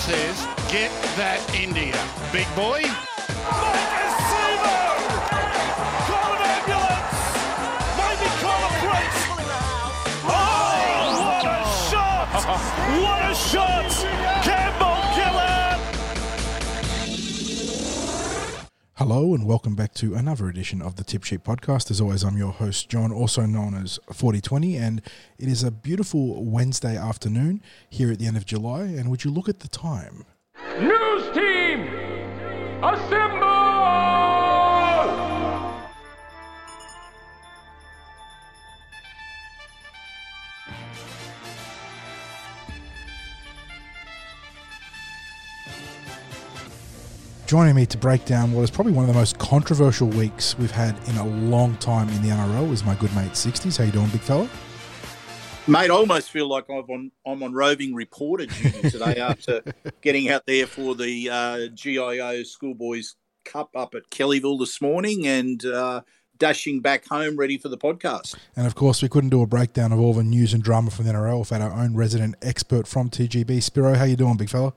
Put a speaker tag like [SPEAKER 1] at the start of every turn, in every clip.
[SPEAKER 1] says, get that India. Big boy.
[SPEAKER 2] Hello and welcome back to another edition of the Tip Sheet Podcast. As always, I'm your host, John, also known as 4020, and it is a beautiful Wednesday afternoon here at the end of July. And would you look at the time?
[SPEAKER 3] News team, assemble!
[SPEAKER 2] Joining me to break down what is probably one of the most controversial weeks we've had in a long time in the NRL is my good mate 60s. How you doing, big fella?
[SPEAKER 4] Mate, I almost feel like I'm on I'm on roving reporter duty today after getting out there for the uh, GIO Schoolboys Cup up at Kellyville this morning and uh, dashing back home ready for the podcast.
[SPEAKER 2] And of course, we couldn't do a breakdown of all the news and drama from the NRL without our own resident expert from TGB. Spiro, how you doing, big fella?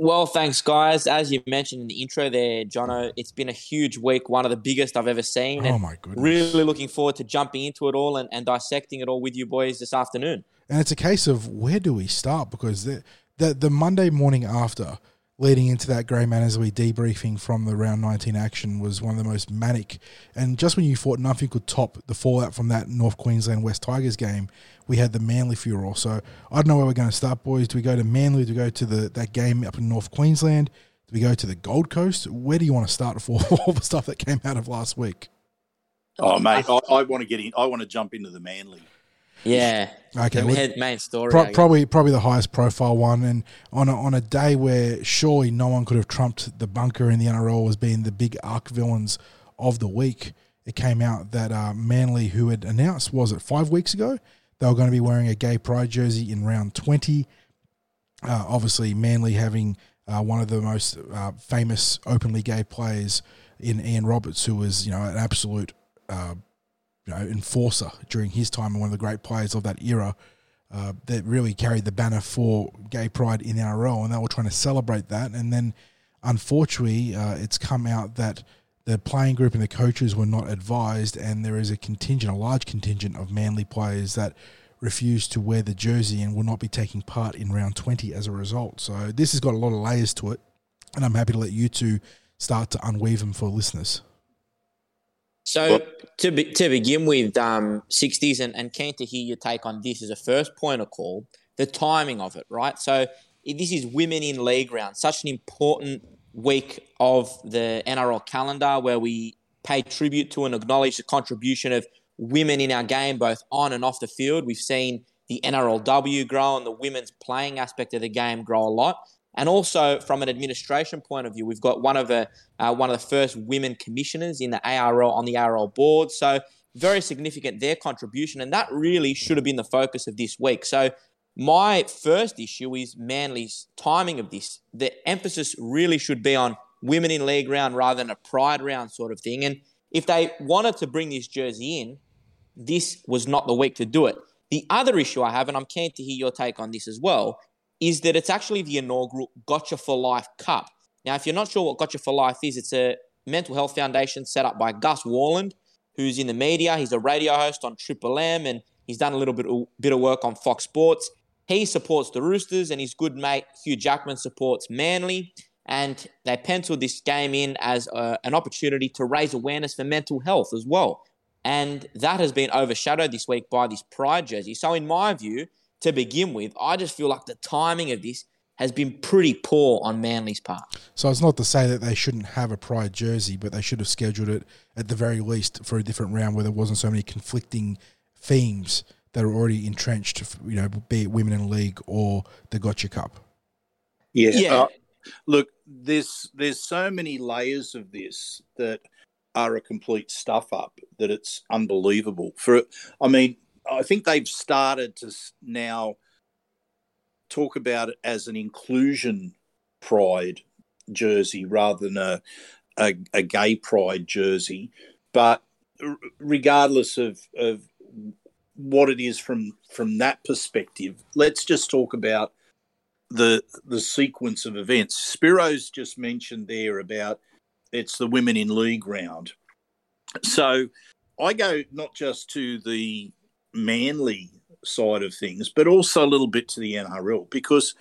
[SPEAKER 5] Well, thanks, guys. As you mentioned in the intro there, Jono, it's been a huge week, one of the biggest I've ever seen.
[SPEAKER 2] Oh, my goodness.
[SPEAKER 5] Really looking forward to jumping into it all and, and dissecting it all with you boys this afternoon.
[SPEAKER 2] And it's a case of where do we start? Because the, the, the Monday morning after, leading into that Graham Annesley debriefing from the round 19 action, was one of the most manic. And just when you thought nothing could top the fallout from that North Queensland Wests Tigers game, we had the Manly furor. So I don't know where we're going to start, boys. Do we go to Manly? Do we go to the that game up in North Queensland? Do we go to the Gold Coast? Where do you want to start for all the stuff that came out of last week?
[SPEAKER 4] Oh, mate, I, I want to get in. I want to jump into the Manly.
[SPEAKER 5] Yeah.
[SPEAKER 2] Okay,
[SPEAKER 5] The main story.
[SPEAKER 2] Pro- probably probably the highest profile one, and on a, on a day where surely no one could have trumped the bunker in the NRL as being the big arc villains of the week. It came out that uh, Manly, who had announced, was it five weeks ago, they were going to be wearing a gay pride jersey in round twenty. Uh, obviously, Manly having uh, one of the most uh, famous openly gay players in Ian Roberts, who was you know an absolute uh, you know enforcer during his time and one of the great players of that era uh, that really carried the banner for gay pride in NRL, and they were trying to celebrate that. And then, unfortunately, uh, it's come out that the playing group and the coaches were not advised, and there is a contingent, a large contingent of Manly players that refuse to wear the jersey and will not be taking part in round 20 as a result. So this has got a lot of layers to it, and I'm happy to let you two start to unweave them for listeners.
[SPEAKER 5] So to be, to begin with, um, 60s, and, and keen to hear your take on this as a first point of call, the timing of it, right? So this is Women in League round, such an important week of the NRL calendar where we pay tribute to and acknowledge the contribution of women in our game, both on and off the field. We've seen the NRLW grow and the women's playing aspect of the game grow a lot. And also from an administration point of view, we've got one of the uh, one of the first women commissioners in the ARL on the ARL board. So very significant their contribution, and that really should have been the focus of this week. So my first issue is Manly's timing of this. The emphasis really should be on women in league round rather than a pride round sort of thing. And if they wanted to bring this jersey in, this was not the week to do it. The other issue I have, and I'm keen to hear your take on this as well, is that it's actually the inaugural Gotcha for Life Cup. Now, if you're not sure what Gotcha for Life is, it's a mental health foundation set up by Gus Worland, who's in the media. He's a radio host on Triple M, and he's done a little bit of, bit of work on Fox Sports. He supports the Roosters, and his good mate Hugh Jackman supports Manly. And they penciled this game in as a, an opportunity to raise awareness for mental health as well. And that has been overshadowed this week by this Pride jersey. So, in my view, to begin with, I just feel like the timing of this has been pretty poor on Manly's part.
[SPEAKER 2] So it's not to say that they shouldn't have a pride jersey, but they should have scheduled it at the very least for a different round where there wasn't so many conflicting themes that are already entrenched. You know, be it women in league or the Gotcha Cup.
[SPEAKER 4] Yeah.
[SPEAKER 5] Yeah.
[SPEAKER 4] Uh, look, there's there's so many layers of this that are a complete stuff up that it's unbelievable. For I mean, I think they've started to now talk about it as an inclusion pride jersey rather than a a, a gay pride jersey. But regardless of of what it is from from that perspective, let's just talk about the the sequence of events. Spiro's just mentioned there about it's the women in league round. So I go not just to the manly side of things, but also a little bit to the NRL because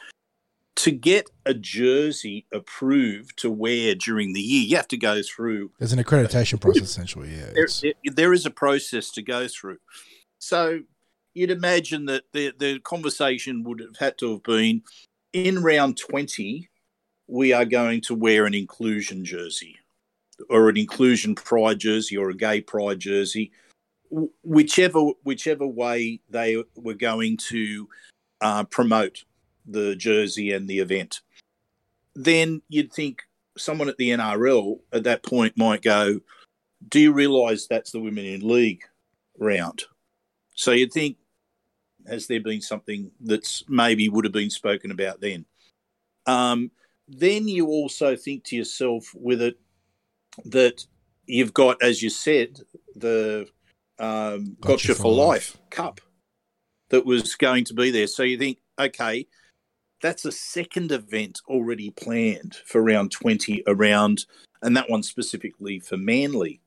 [SPEAKER 4] to get a jersey approved to wear during the year, you have to go through.
[SPEAKER 2] There's an accreditation process, essentially. Yeah,
[SPEAKER 4] there, there, is a process to go through. So you'd imagine that the the conversation would have had to have been in round twenty. We are going to wear an inclusion jersey, or an inclusion pride jersey, or a gay pride jersey, whichever whichever way they were going to uh, promote the jersey and the event. Then you'd think someone at the NRL at that point might go, "Do you realise that's the women in league round?" So you'd think, has there been something that's maybe would have been spoken about then? Um, then you also think to yourself with it that you've got, as you said, the um, Gotcha, gotcha for, life. life Cup that was going to be there. So you think, okay, that's a second event already planned for round 20 around, and that one specifically for Manly.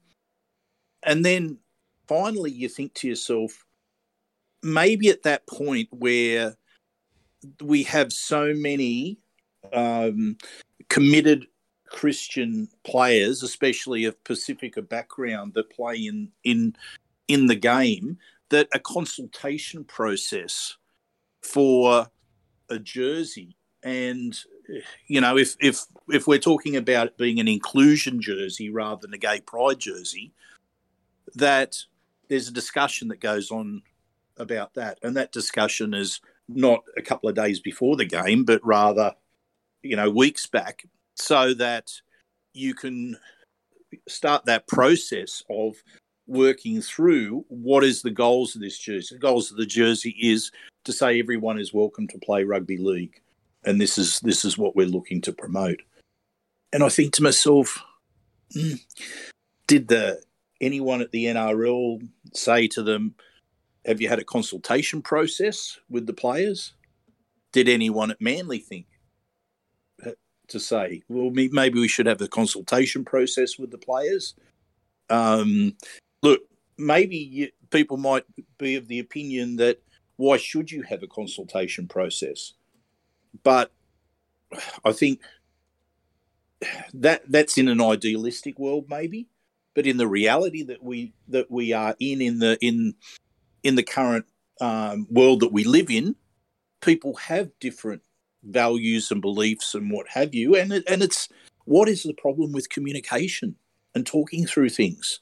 [SPEAKER 4] And then finally, you think to yourself, maybe at that point where we have so many um, committed Christian players, especially of Pacifica background, that play in in in the game, that a consultation process for a jersey and you know if if if we're talking about it being an inclusion jersey rather than a gay pride jersey that there's a discussion that goes on about that. And that discussion is not a couple of days before the game, but rather, you know, weeks back, so that you can start that process of working through what is the goals of this jersey. The goals of the jersey is to say everyone is welcome to play rugby league, and this is this is what we're looking to promote. And I think to myself, mm, did the anyone at the NRL say to them, have you had a consultation process with the players? Did anyone at Manly think uh, to say, well, maybe we should have a consultation process with the players? Um, look, maybe you, people might be of the opinion that why should you have a consultation process? But I think that that's in an idealistic world, maybe. But in the reality that we that we are in in the in in the current um, world that we live in, people have different values and beliefs and what have you, and and it's what is the problem with communication and talking through things.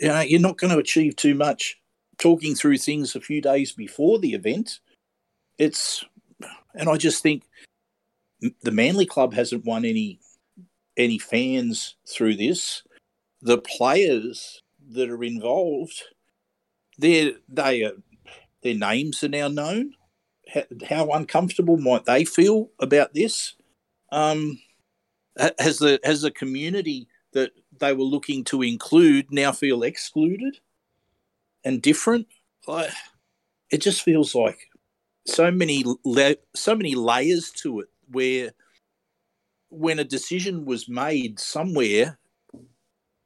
[SPEAKER 4] Know, you're not going to achieve too much talking through things a few days before the event. It's, and I just think the Manly Club hasn't won any any fans through this. The players that are involved their they are, their names are now known. How, how, uncomfortable might they feel about this? Um, has the has the community that they were looking to include now feel excluded and different? It just feels like so many la- so many layers to it. Where when a decision was made somewhere,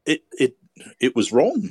[SPEAKER 4] it it it was wrong.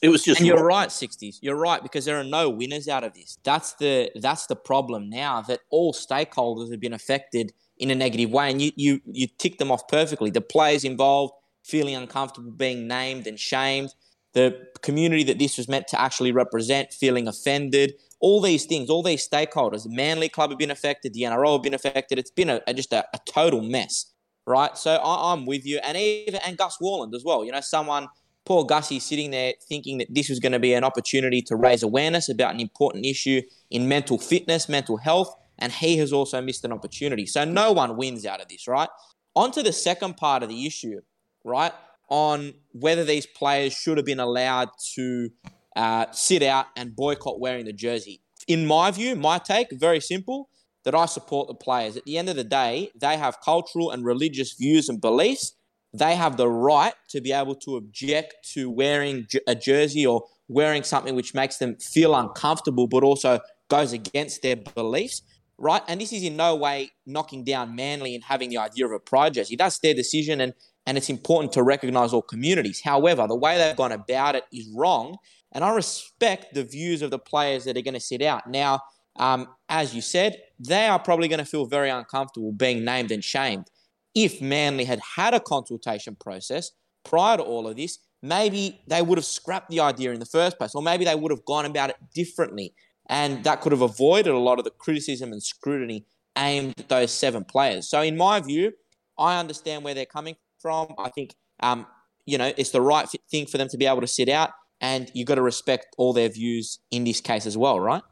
[SPEAKER 4] It was just
[SPEAKER 5] And you're right, 60s. You're right because there are no winners out of this. That's the that's the problem now that all stakeholders have been affected in a negative way and you you you tick them off perfectly. The players involved feeling uncomfortable being named and shamed, the community that this was meant to actually represent feeling offended, all these things, all these stakeholders, Manly Club have been affected, the NRL have been affected. It's been a, a just a, a, total mess, right? So I, I'm with you, and even and Gus Worland as well. You know, someone poor Gussie sitting there thinking that this was going to be an opportunity to raise awareness about an important issue in mental fitness, mental health, and he has also missed an opportunity. So no one wins out of this, right? On to the second part of the issue, right? On whether these players should have been allowed to uh, sit out and boycott wearing the jersey. In my view, my take, very simple, that I support the players. At the end of the day, they have cultural and religious views and beliefs they have the right to be able to object to wearing a jersey or wearing something which makes them feel uncomfortable, but also goes against their beliefs. right? And this is in no way knocking down Manly and having the idea of a pride jersey. That's their decision, and and it's important to recognise all communities. However, the way they've gone about it is wrong, and I respect the views of the players that are going to sit out now. Um, as you said, they are probably going to feel very uncomfortable being named and shamed. If Manly had had a consultation process prior to all of this, maybe they would have scrapped the idea in the first place, or maybe they would have gone about it differently. And that could have avoided a lot of the criticism and scrutiny aimed at those seven players. So, in my view, I understand where they're coming from. I think, um, you know, it's the right thing for them to be able to sit out, and you've got to respect all their views in this case as well, right?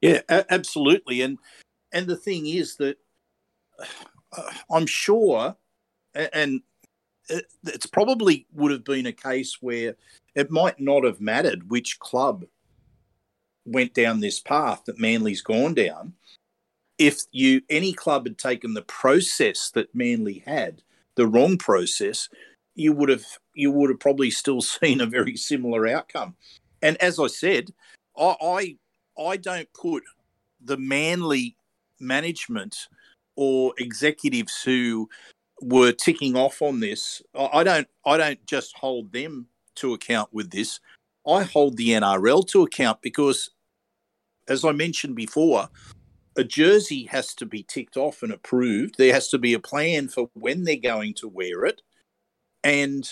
[SPEAKER 4] Yeah, absolutely. And and the thing is that uh, I'm sure, and it's probably would have been a case where it might not have mattered which club went down this path that Manly's gone down. If you any club had taken the process that Manly had, the wrong process, you would have you would have probably still seen a very similar outcome. And as I said, I I, I don't put the Manly management or executives who were ticking off on this. I don't I don't just hold them to account with this. I hold the NRL to account because as I mentioned before, a jersey has to be ticked off and approved. There has to be a plan for when they're going to wear it. And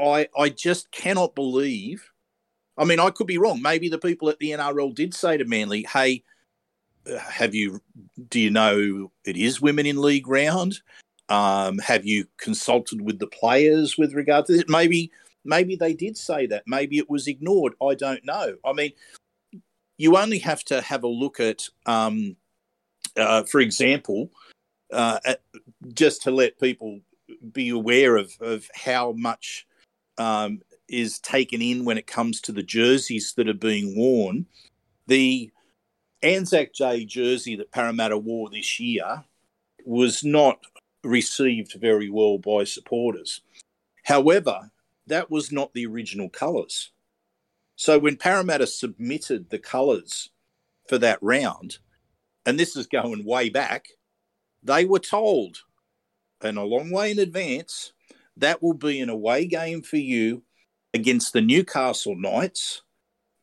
[SPEAKER 4] I I just cannot believe I mean, I could be wrong. Maybe the people at the NRL did say to Manly, "Hey, have you do you know it is women in league round? Um, have you consulted with the players with regard to it? Maybe maybe they did say that. Maybe it was ignored. I don't know. I mean, you only have to have a look at, um, uh, for example, uh, just to let people be aware of of how much um, is taken in when it comes to the jerseys that are being worn. The Anzac Day jersey that Parramatta wore this year was not received very well by supporters. However, that was not the original colours. So when Parramatta submitted the colours for that round, and this is going way back, they were told, and a long way in advance, that will be an away game for you against the Newcastle Knights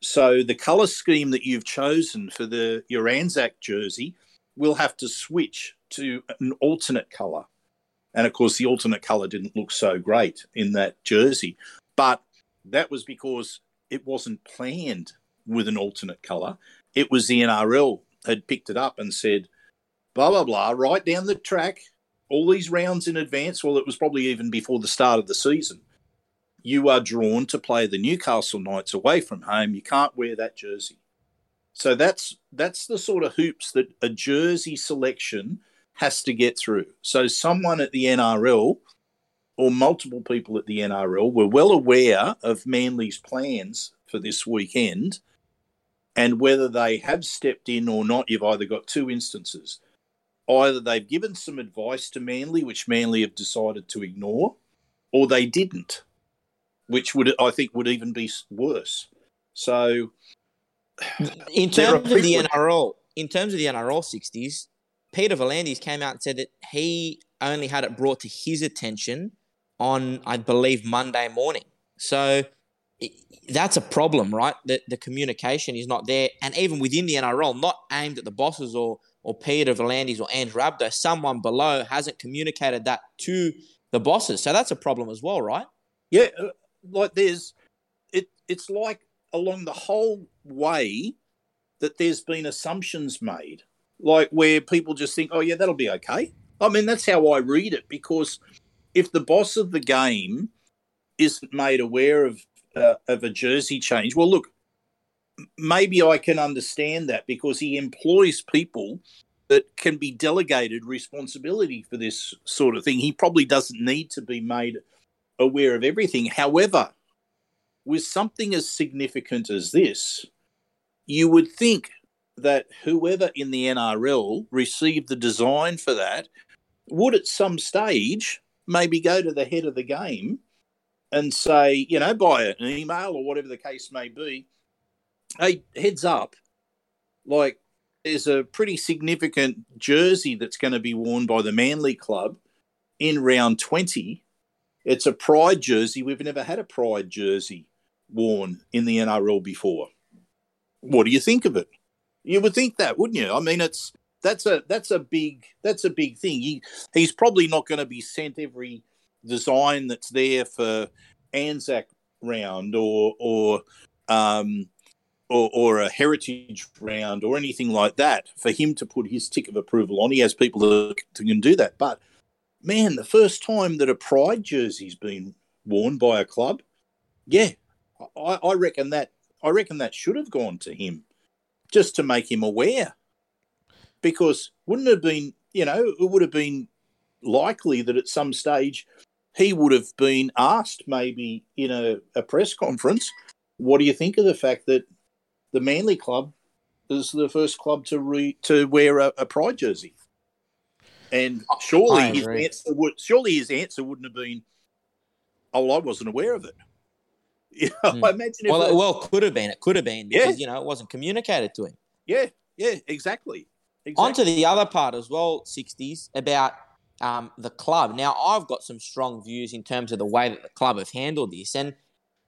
[SPEAKER 4] so the color scheme that you've chosen for the your Anzac jersey will have to switch to an alternate color. And of course, the alternate color didn't look so great in that jersey, but that was because it wasn't planned with an alternate color. It was the NRL had picked it up and said, blah, blah, blah, right down the track, all these rounds in advance. Well, it was probably even before the start of the season you are drawn to play the Newcastle Knights away from home. You can't wear that jersey. So that's that's the sort of hoops that a jersey selection has to get through. So someone at the NRL or multiple people at the NRL were well aware of Manly's plans for this weekend and whether they have stepped in or not, you've either got two instances. Either they've given some advice to Manly, which Manly have decided to ignore, or they didn't which would I think would even be worse. So,
[SPEAKER 5] in terms of the NRL, in terms of the NRL sixties, Peter V'landys came out and said that he only had it brought to his attention on, I believe, Monday morning. So that's a problem, right? That the communication is not there, and even within the NRL, not aimed at the bosses or or Peter V'landys or Andrew Abdo, someone below hasn't communicated that to the bosses. So that's a problem as well, right?
[SPEAKER 4] Yeah, uh, like there's it it's like along the whole way that there's been assumptions made like where people just think oh yeah that'll be okay i mean that's how i read it because if the boss of the game isn't made aware of uh, of a jersey change well look maybe i can understand that because he employs people that can be delegated responsibility for this sort of thing he probably doesn't need to be made aware of everything. However, with something as significant as this, you would think that whoever in the NRL received the design for that would at some stage maybe go to the head of the game and say, you know, by an email or whatever the case may be, hey, heads up, like there's a pretty significant jersey that's going to be worn by the Manly club in round 20. It's a pride jersey. We've never had a pride jersey worn in the NRL before. What do you think of it? You would think that, wouldn't you? I mean, it's that's a that's a big that's a big thing. He he's probably not going to be sent every design that's there for Anzac round or or um, or, or, a heritage round or anything like that for him to put his tick of approval on. He has people that can do that. But man, the first time that a pride jersey's been worn by a club, yeah, I, I reckon that I reckon that should have gone to him just to make him aware. Because wouldn't have been, you know, it would have been likely that at some stage he would have been asked maybe in a, a press conference, what do you think of the fact that the Manly club is the first club to re, to wear a, a pride jersey? And surely his answer would surely his answer wouldn't have been, "Oh, I wasn't aware of it." You know,
[SPEAKER 5] mm. I imagine. well, it, well, could have been. It could have been because yeah. you know it wasn't communicated to him.
[SPEAKER 4] Yeah, yeah, exactly. exactly.
[SPEAKER 5] On to the other part as well, sixties about um, the club. Now, I've got some strong views in terms of the way that the club have handled this. And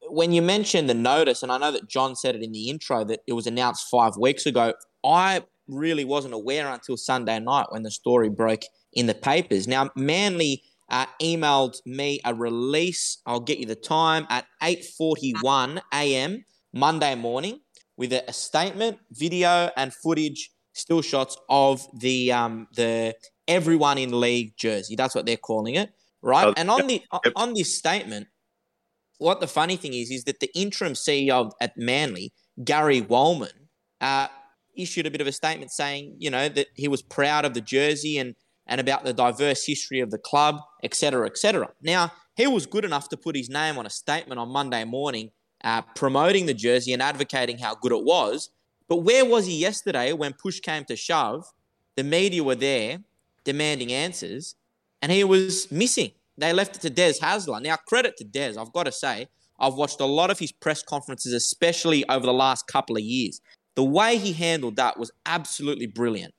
[SPEAKER 5] when you mentioned the notice, and I know that John said it in the intro that it was announced five weeks ago, I really wasn't aware until Sunday night when the story broke in the papers. Now, Manly uh, emailed me a release. I'll get you the time at 8:41 a.m. Monday morning with a, a statement, video, and footage, still shots of the um, the everyone in league jersey. That's what they're calling it, right? and on the on this statement, what the funny thing is is that the interim CEO at Manly, Gary Wollman, uh, issued a bit of a statement saying, you know, that he was proud of the jersey and and about the diverse history of the club, etc., etc. Now, he was good enough to put his name on a statement on Monday morning, uh, promoting the jersey and advocating how good it was. But where was he yesterday when push came to shove? The media were there demanding answers, and he was missing. They left it to Des Hasler. Now, credit to Des, I've got to say, I've watched a lot of his press conferences, especially over the last couple of years. The way he handled that was absolutely brilliant.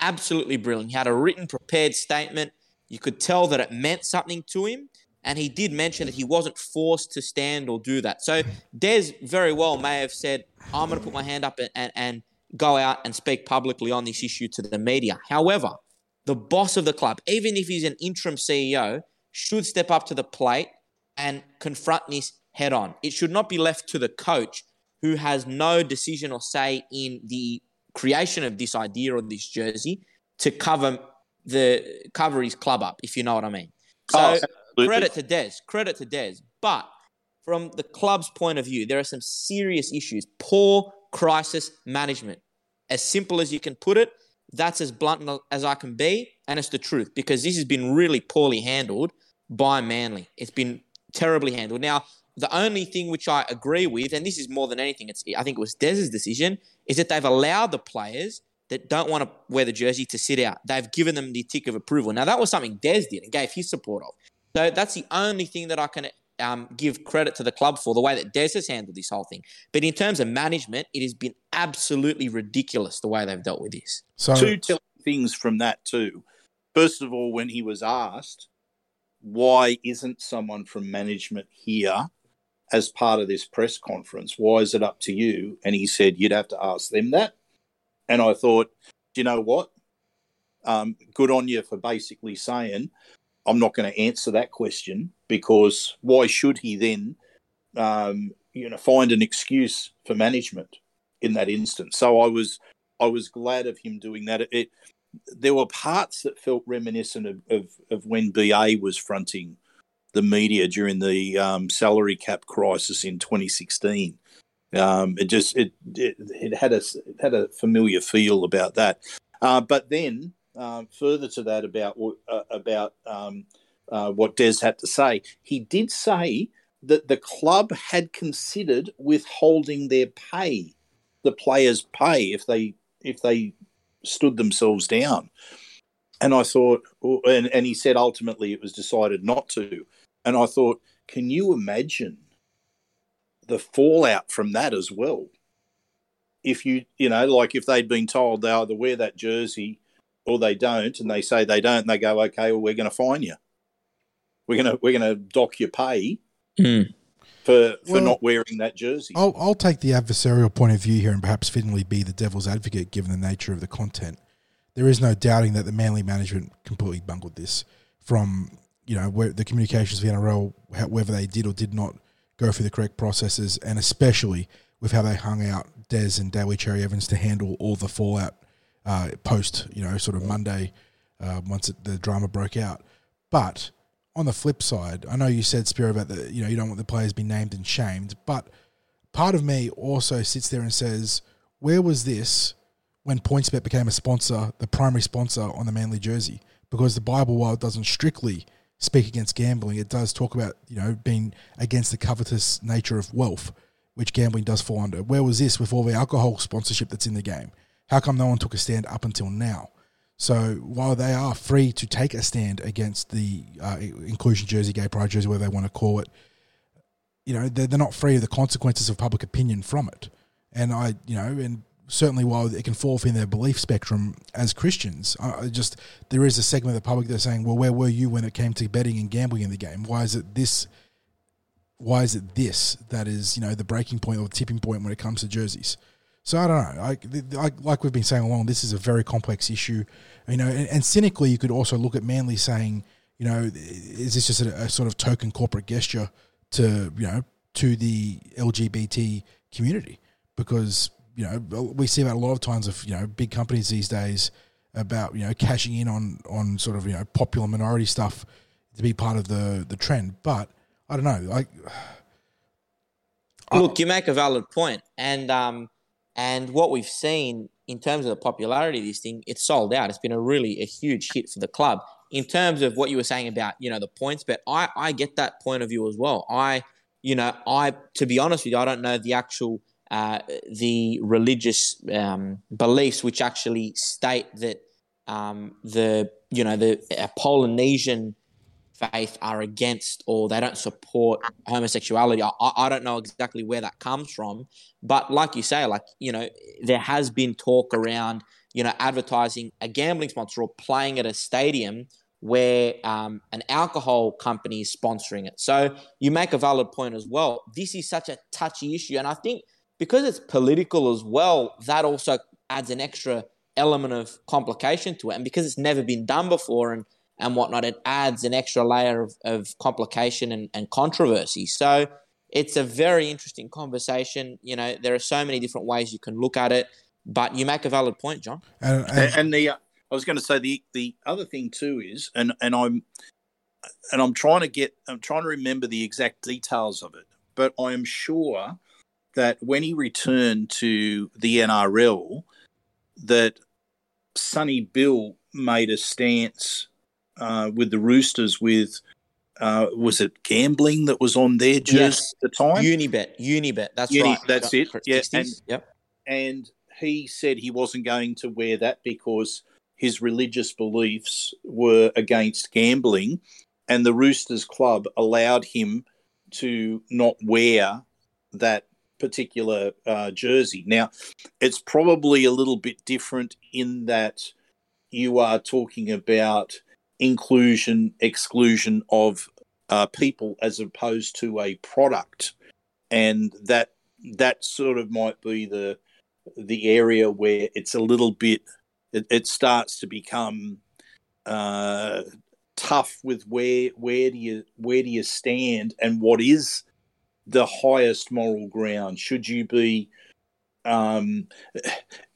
[SPEAKER 5] Absolutely brilliant. He had a written, prepared statement. You could tell that it meant something to him. And he did mention that he wasn't forced to stand or do that. So Des very well may have said, I'm going to put my hand up and, and, and go out and speak publicly on this issue to the media. However, the boss of the club, even if he's an interim CEO, should step up to the plate and confront this head on. It should not be left to the coach who has no decision or say in the creation of this idea or this jersey to cover the cover his club up, if you know what I mean. So oh, credit to Des, credit to Des. But from the club's point of view, there are some serious issues. Poor crisis management. As simple as you can put it, that's as blunt as I can be, and it's the truth because this has been really poorly handled by Manly. It's been terribly handled. Now, the only thing which I agree with, and this is more than anything, it's I think it was Des's decision, is that they've allowed the players that don't want to wear the jersey to sit out. They've given them the tick of approval. Now that was something Des did and gave his support of. So that's the only thing that I can um, give credit to the club for the way that Des has handled this whole thing. But in terms of management, it has been absolutely ridiculous the way they've dealt with this.
[SPEAKER 4] So two telling things from that too. First of all, when he was asked why isn't someone from management here as part of this press conference? Why is it up to you? And he said you'd have to ask them that. And I thought, Do you know what? Um, good on you for basically saying I'm not going to answer that question because why should he then, um, you know, find an excuse for management in that instance? So I was, I was glad of him doing that. It, it there were parts that felt reminiscent of, of, of, when BA was fronting the media during the um, salary cap crisis in 2016. Um, it just it, it, it had a it had a familiar feel about that. Uh, but then um, further to that about uh, about um, uh, what Des had to say, he did say that the club had considered withholding their pay, the players' pay, if they if they stood themselves down. And I thought, and, and he said ultimately it was decided not to. And I thought, can you imagine the fallout from that as well? if you you know like if they'd been told they either wear that jersey or they don't, and they say they don't, and they go, okay, well we're going to fine you. We're gonna we're gonna dock your pay
[SPEAKER 5] Hmm.
[SPEAKER 4] for for
[SPEAKER 2] Well-
[SPEAKER 4] not wearing that jersey.
[SPEAKER 2] I'll, I'll take the adversarial point of view here and perhaps fittingly be the devil's advocate given the nature of the content. There is no doubting that the Manly management completely bungled this from, you know, where the communications of the NRL, whether they did or did not go through the correct processes, and especially with how they hung out Des and Daly Cherry Evans to handle all the fallout uh, post, you know, sort of Monday uh, once it, the drama broke out. But on the flip side, I know you said Spiro about the you know you don't want the players be named and shamed, but part of me also sits there and says, where was this when PointsBet became a sponsor, the primary sponsor on the Manly jersey? Because the Bible, while it doesn't strictly speak against gambling, it does talk about you know being against the covetous nature of wealth, which gambling does fall under. Where was this with all the alcohol sponsorship that's in the game? How come no one took a stand up until now? So while they are free to take a stand against the uh, inclusion jersey, gay pride jersey, whatever they want to call it, you know they're, they're not free of the consequences of public opinion from it. And I, you know, and certainly while it can fall within their belief spectrum as Christians, I, just there is a segment of the public that's saying, well, where were you when it came to betting and gambling in the game? Why is it this? Why is it this that is you know the breaking point or tipping point when it comes to jerseys? So I don't know. Like, like, like we've been saying along, this is a very complex issue. You know, and, and cynically, you could also look at Manly saying, you know, is this just a, a sort of token corporate gesture to you know to the LGBT community? Because you know we see that a lot of times of you know big companies these days about you know cashing in on on sort of you know popular minority stuff to be part of the the trend. But I don't know. Like
[SPEAKER 5] Look, you make a valid point, and um, and what we've seen in terms of the popularity of this thing, it's sold out. It's been a really a huge hit for the club. In terms of what you were saying about you know the points bet, I I get that point of view as well. I you know I to be honest with you, I don't know the actual uh, the religious um, beliefs which actually state that um, the you know the uh, Polynesian faith are against or they don't support homosexuality. I, I don't know exactly where that comes from, but like you say, like you know, there has been talk around you know advertising a gambling sponsor or playing at a stadium where um, an alcohol company is sponsoring it. So you make a valid point as well. This is such a touchy issue, and I think because it's political as well, that also adds an extra element of complication to it, and because it's never been done before and and whatnot, it adds an extra layer of, of complication and, and controversy. So it's a very interesting conversation. You know, there are so many different ways you can look at it, but you make a valid point, John.
[SPEAKER 2] and, and,
[SPEAKER 4] and, and the uh, I was going to say the the other thing too is, and and I'm and I'm trying to get I'm trying to remember the exact details of it, but I am sure that when he returned to the NRL, that Sonny Bill made a stance uh, with the Roosters with. Uh, was it gambling that was on their jersey
[SPEAKER 5] Yes.
[SPEAKER 4] at the time?
[SPEAKER 5] Unibet, Unibet, that's
[SPEAKER 4] Uni-
[SPEAKER 5] right.
[SPEAKER 4] that's it, yeah, and-
[SPEAKER 5] yep.
[SPEAKER 4] and he said he wasn't going to wear that because his religious beliefs were against gambling, and the Roosters Club allowed him to not wear that particular uh, jersey. Now, it's probably a little bit different in that you are talking about inclusion, exclusion of uh, people as opposed to a product, and that that sort of might be the the area where it's a little bit it, it starts to become uh, tough with where where do you where do you stand and what is the highest moral ground? Should you be um,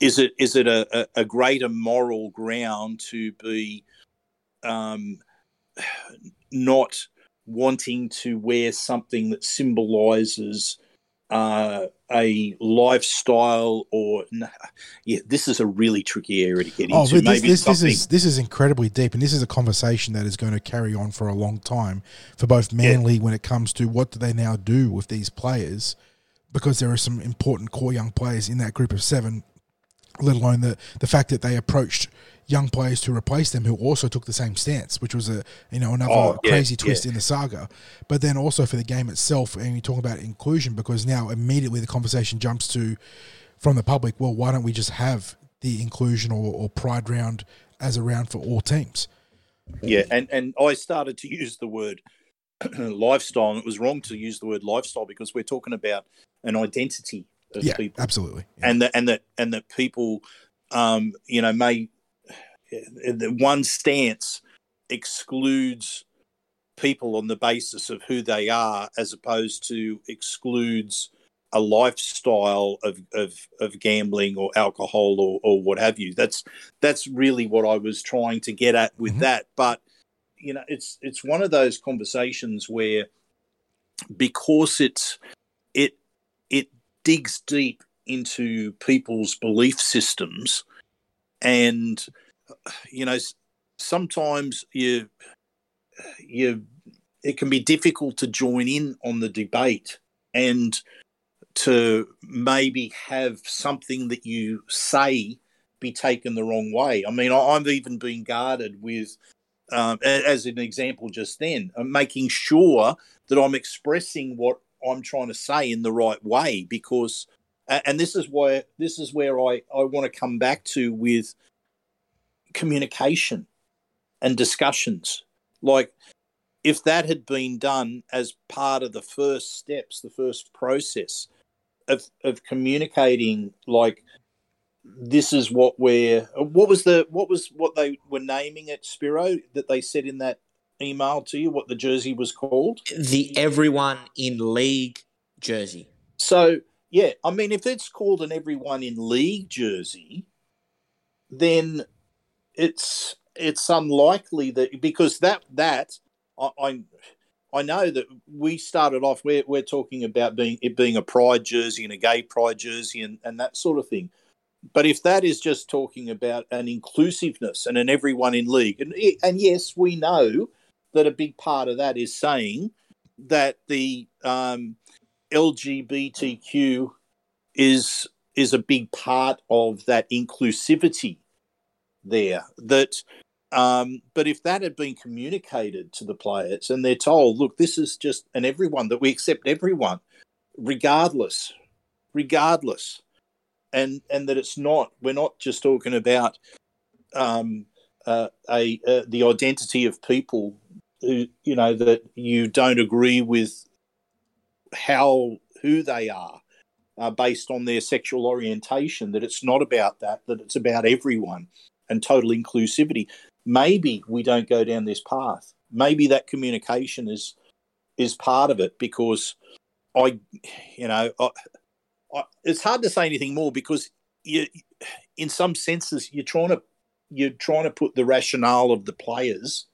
[SPEAKER 4] is it is it a, a, a greater moral ground to be um, not wanting to wear something that symbolizes uh, a lifestyle or yeah this is a really tricky area to get into
[SPEAKER 2] Oh, but this,
[SPEAKER 4] maybe
[SPEAKER 2] this, this is this is incredibly deep, and this is a conversation that is going to carry on for a long time for both Manly when it comes to what do they now do with these players, because there are some important core young players in that group of seven. Let alone the the fact that they approached young players to replace them who also took the same stance, which was a you know another
[SPEAKER 4] Oh, yeah,
[SPEAKER 2] crazy twist
[SPEAKER 4] yeah.
[SPEAKER 2] in the saga. But then also for the game itself, and you talk about inclusion because now immediately the conversation jumps to from the public, well, why don't we just have the inclusion or, or pride round as a round for all teams?
[SPEAKER 4] Yeah, and and I started to use the word lifestyle, and it was wrong to use the word lifestyle because we're talking about an identity of
[SPEAKER 2] Yeah,
[SPEAKER 4] people,
[SPEAKER 2] absolutely. Yeah.
[SPEAKER 4] and that and that and that people, um, you know, may the one stance excludes people on the basis of who they are, as opposed to excludes a lifestyle of, of, of gambling or alcohol or, or what have you. That's that's really what I was trying to get at with
[SPEAKER 2] Mhm.
[SPEAKER 4] that. But you know, it's it's one of those conversations where because it's it it digs deep into people's belief systems and you know sometimes you you it can be difficult to join in on the debate and to maybe have something that you say be taken the wrong way. I mean, I've even been guarded with, um, as an example just then, making sure that I'm expressing what I'm trying to say in the right way because, and this is why this is where I I want to come back to with communication and discussions. Like, if that had been done as part of the first steps, the first process of of communicating, like this is what we're what was the what was what they were naming it, Spiro, that they said in that email to you, what the jersey was called.
[SPEAKER 5] The everyone in league jersey.
[SPEAKER 4] So yeah, I mean, if it's called an everyone in league jersey, then it's it's unlikely that because that that I I, I know that we started off we're we're talking about being it being a pride jersey and a gay pride jersey and, and that sort of thing. But if that is just talking about an inclusiveness and an everyone in league, and and yes, we know that a big part of that is saying that the um, LGBTQ is is a big part of that inclusivity there. That, um, but if that had been communicated to the players and they're told, look, this is just an everyone that we accept everyone, regardless, regardless, and and that it's not we're not just talking about um, uh, a uh, the identity of people who you know that you don't agree with how who they are uh, based on their sexual orientation that it's not about that that it's about everyone and total inclusivity. Maybe we don't go down this path. Maybe that communication is is part of it because i you know I, I, it's hard to say anything more because you in some senses you're trying to you're trying to put the rationale of the players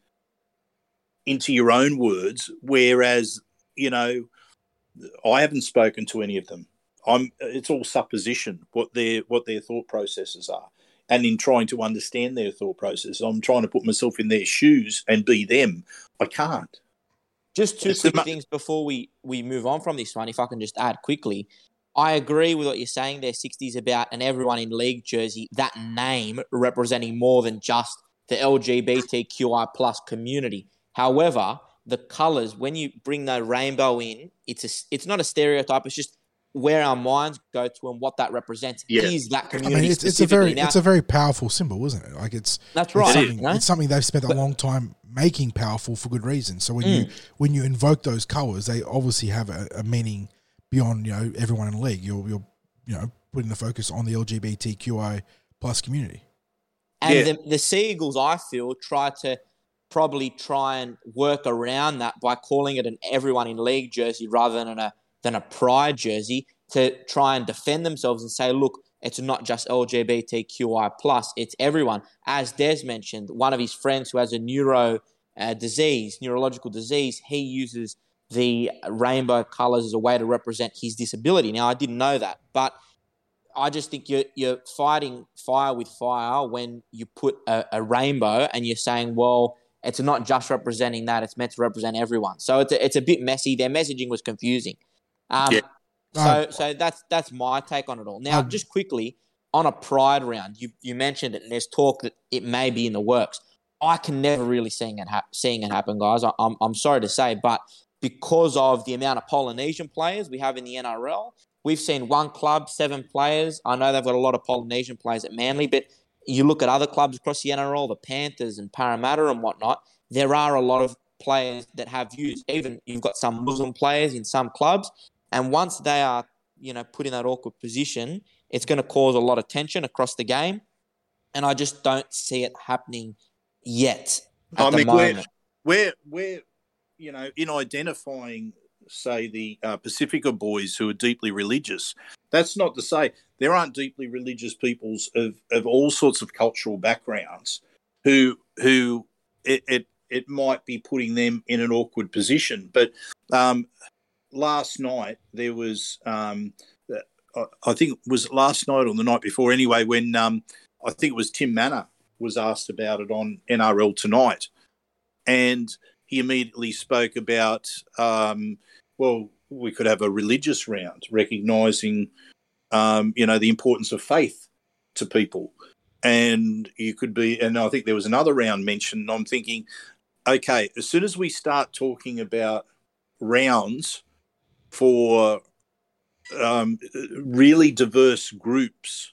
[SPEAKER 4] into your own words whereas you know i haven't spoken to any of them. I'm it's all supposition what their what their thought processes are and in trying to understand their thought process i'm trying to put myself in their shoes and be them i can't
[SPEAKER 5] Just two
[SPEAKER 4] It's
[SPEAKER 5] quick things before we, we move on from this one, if I can just add quickly. I agree with what you're saying there, 60s, about an everyone in league jersey, that name representing more than just the LGBTQI plus community. However, the colors, when you bring the rainbow in, it's a, it's not a stereotype, it's just where our minds go to and what that represents
[SPEAKER 4] Yeah.
[SPEAKER 5] is that community.
[SPEAKER 2] I mean, it's, it's a very.
[SPEAKER 5] Now,
[SPEAKER 2] it's a very powerful symbol, isn't it? Like it's
[SPEAKER 5] That's
[SPEAKER 2] it's
[SPEAKER 5] right.
[SPEAKER 2] something,
[SPEAKER 5] you know?
[SPEAKER 2] it's something they've spent a long time making powerful for good reason. So when you
[SPEAKER 5] Mm.
[SPEAKER 2] when you invoke those colors, they obviously have a, a meaning beyond you know everyone in the league. You're you're you know putting the focus on the LGBTQI plus community.
[SPEAKER 5] And
[SPEAKER 4] Yeah.
[SPEAKER 5] the, the Seagulls, I feel, try to probably try and work around that by calling it an everyone in league jersey rather than a than a pride jersey to try and defend themselves and say, look, it's not just LGBTQI plus, it's everyone. As Des mentioned, one of his friends who has a neuro uh, disease, neurological disease, he uses the rainbow colors as a way to represent his disability. Now, I didn't know that, but I just think you're you're fighting fire with fire when you put a, a rainbow and you're saying, well, it's not just representing that; it's meant to represent everyone. So it's a, it's a bit messy. Their messaging was confusing. Um,
[SPEAKER 4] Yeah.
[SPEAKER 5] So so that's that's my take on it all. Now,
[SPEAKER 2] Um,
[SPEAKER 5] just quickly on a pride round, you you mentioned it, and there's talk that it may be in the works. I can never really seeing it hap- seeing it happen, guys. I, I'm I'm sorry to say, but because of the amount of Polynesian players we have in the NRL we've seen one club, seven players. I know they've got a lot of Polynesian players at Manly, but you look at other clubs across the NRL, the Panthers and Parramatta and whatnot. There are a lot of players that have views. Even you've got some Muslim players in some clubs, and once they are, you know, put in that awkward position, it's going to cause a lot of tension across the game. And I just don't see it happening yet.
[SPEAKER 4] I
[SPEAKER 5] the
[SPEAKER 4] mean, we're, we're, we're, you know, in identifying, say, the uh, Pasifika boys who are deeply religious, that's not to say there aren't deeply religious peoples of, of all sorts of cultural backgrounds who, who it, it, it might be putting them in an awkward position. But um, last night there was, um, I- think it was last night or the night before anyway, when um, I think it was Tim Mannah was asked about it on NRL Tonight. And he immediately spoke about, um, well, we could have a religious round, recognizing, um, you know, the importance of faith to people. And you could be, and I think there was another round mentioned. I'm thinking, okay, as soon as we start talking about rounds for um, really diverse groups,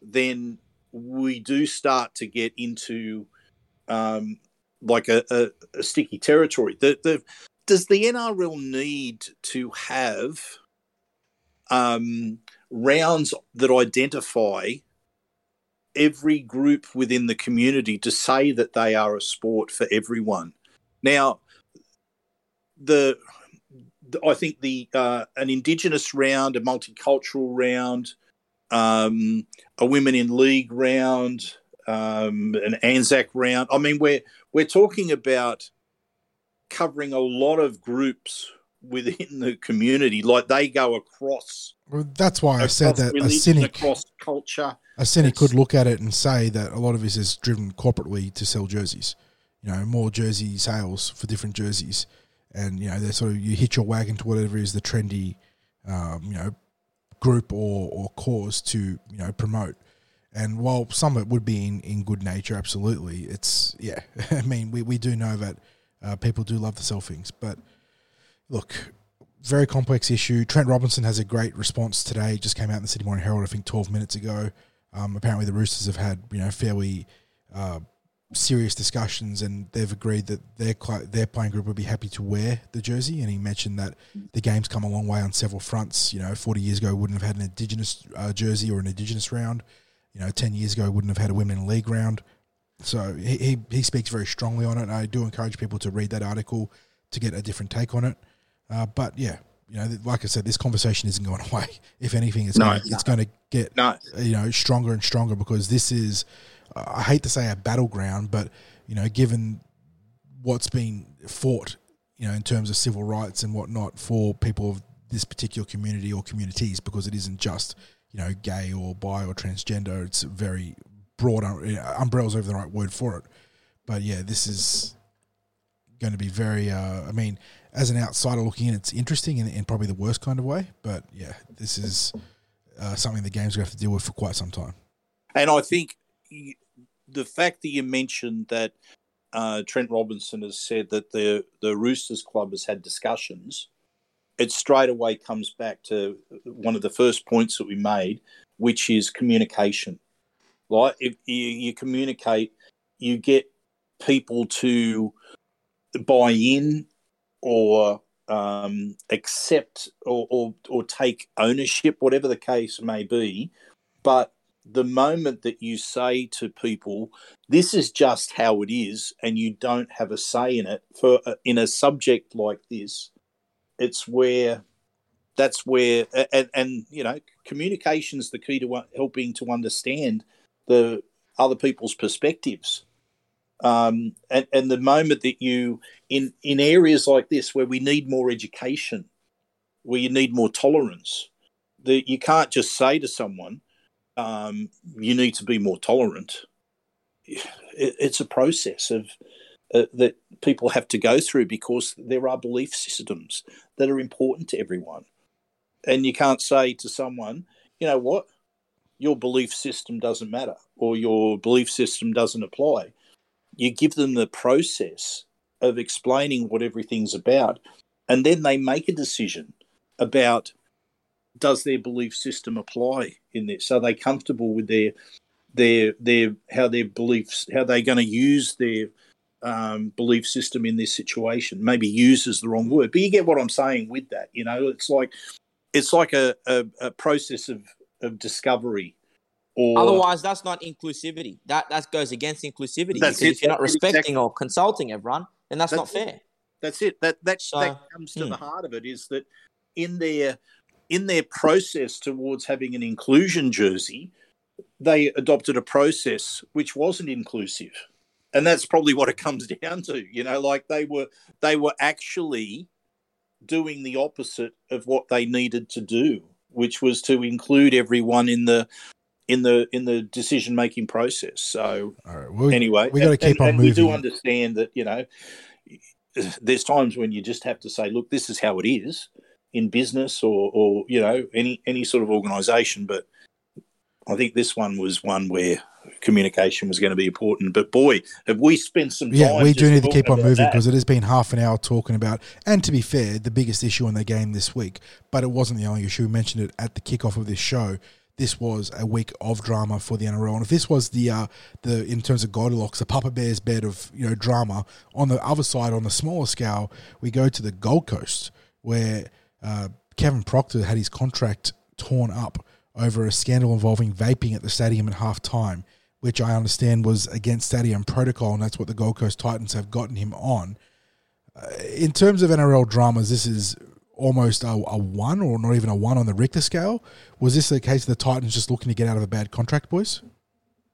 [SPEAKER 4] then we do start to get into um, like a, a, a sticky territory. The, the, does the NRL need to have um, rounds that identify every group within the community to say that they are a sport for everyone? Now, the I think the uh, an Indigenous round, a multicultural round, um, a women in league round, um, an Anzac round. I mean, we're we're talking about covering a lot of groups within the community. Like they go across.
[SPEAKER 2] Well, that's why I said that a cynic,
[SPEAKER 4] across culture.
[SPEAKER 2] a cynic could look at it and say that a lot of this is driven corporately to sell jerseys. You know, more jersey sales for different jerseys, and you know, they sort of you hitch your wagon to whatever is the trendy, um, you know, group or or cause to you know promote. And while some of it would be in, in good nature, absolutely, it's yeah. I mean, we, we do know that uh, people do love the sell things, but look, very complex issue. Trent Robinson has a great response today. It just came out in the Sydney Morning Herald, I think, twelve minutes ago. Um, apparently, the Roosters have had you know fairly uh, serious discussions, and they've agreed that their their playing group would be happy to wear the jersey. And he mentioned that the game's come a long way on several fronts. You know, forty years ago, wouldn't have had an Indigenous uh, jersey or an Indigenous round. You know, ten years ago, wouldn't have had a women in league round. So he, he he speaks very strongly on it. I do encourage people to read that article to get a different take on it. Uh, but yeah, you know, like I said, this conversation isn't going away. If anything, it's
[SPEAKER 4] No,
[SPEAKER 2] going, it's going to get
[SPEAKER 4] No,
[SPEAKER 2] you know stronger and stronger because this is I hate to say a battleground, but you know, given what's been fought, you know, in terms of civil rights and whatnot for people of this particular community or communities, because it isn't just you know gay or bi or transgender. It's very broad. uh, Umbrella's over the right word for it, but yeah, this is going to be very. Uh, I mean, as an outsider looking in, it's interesting in, in probably the worst kind of way. But yeah, this is uh, something the game's going to have to deal with for quite some time.
[SPEAKER 4] And I think the fact that you mentioned that uh, Trent Robinson has said that the the Roosters Club has had discussions, it straight away comes back to one of the first points that we made, which is communication. Like if you, you communicate, you get people to buy in or um, accept or, or or take ownership, whatever the case may be. But the moment that you say to people, "This is just how it is," and you don't have a say in it for uh, in a subject like this, it's where that's where and, and you know communication's the key to helping to understand the other people's perspectives. Um, and, and the moment that you in in areas like this where we need more education where you need more tolerance that you can't just say to someone um, you need to be more tolerant. It, it's a process of uh, that people have to go through because there are belief systems that are important to everyone. And you can't say to someone you know what? Your belief system doesn't matter or your belief system doesn't apply. You give them the process of explaining what everything's about and then they make a decision about does their belief system apply in this? Are they comfortable with their their their how their beliefs how they're going to use their um, belief system in this situation? Maybe use is the wrong word, but you get what I'm saying with that. You know, it's like it's like a, a, a process of of discovery. Or
[SPEAKER 5] Otherwise, that's not inclusivity. That that goes against inclusivity.
[SPEAKER 4] That's
[SPEAKER 5] because
[SPEAKER 4] it.
[SPEAKER 5] if you're not respecting
[SPEAKER 4] exactly-
[SPEAKER 5] or consulting everyone, then that's, not
[SPEAKER 4] That's it.
[SPEAKER 5] fair.
[SPEAKER 4] That's it. That that
[SPEAKER 5] So,
[SPEAKER 4] that comes to
[SPEAKER 5] hmm.
[SPEAKER 4] the heart of it is that in their in their process towards having an inclusion jersey, they adopted a process which wasn't inclusive. And that's probably what it comes down to. You know, like they were they were actually doing the opposite of what they needed to do, which was to include everyone in the in the in the decision making process. So
[SPEAKER 2] All right. Well,
[SPEAKER 4] anyway,
[SPEAKER 2] we gotta keep
[SPEAKER 4] and,
[SPEAKER 2] on
[SPEAKER 4] and We do understand that you know there's times when you just have to say, look, this is how it is in business or or you know any any sort of organisation. But I think this one was one where communication was going to be important. But boy, have we spent some time?
[SPEAKER 2] Yeah, we do need to keep on moving because it has been half an hour talking about, and to be fair, the biggest issue in the game this week. But it wasn't the only issue. We mentioned it at the kickoff of this show. This was a week of drama for the NRL, and if this was the uh, the in terms of Goldilocks, the Papa Bear's bed of you know drama, on the other side, on the smaller scale, we go to the Gold Coast where uh, Kevin Proctor had his contract torn up over a scandal involving vaping at the stadium at half time which I understand was against stadium protocol, and that's what the Gold Coast Titans have gotten him on. Uh, in terms of NRL dramas, this is almost a, a one or not even a one on the Richter scale. Was this the case of the Titans just looking to get out of a bad contract, boys?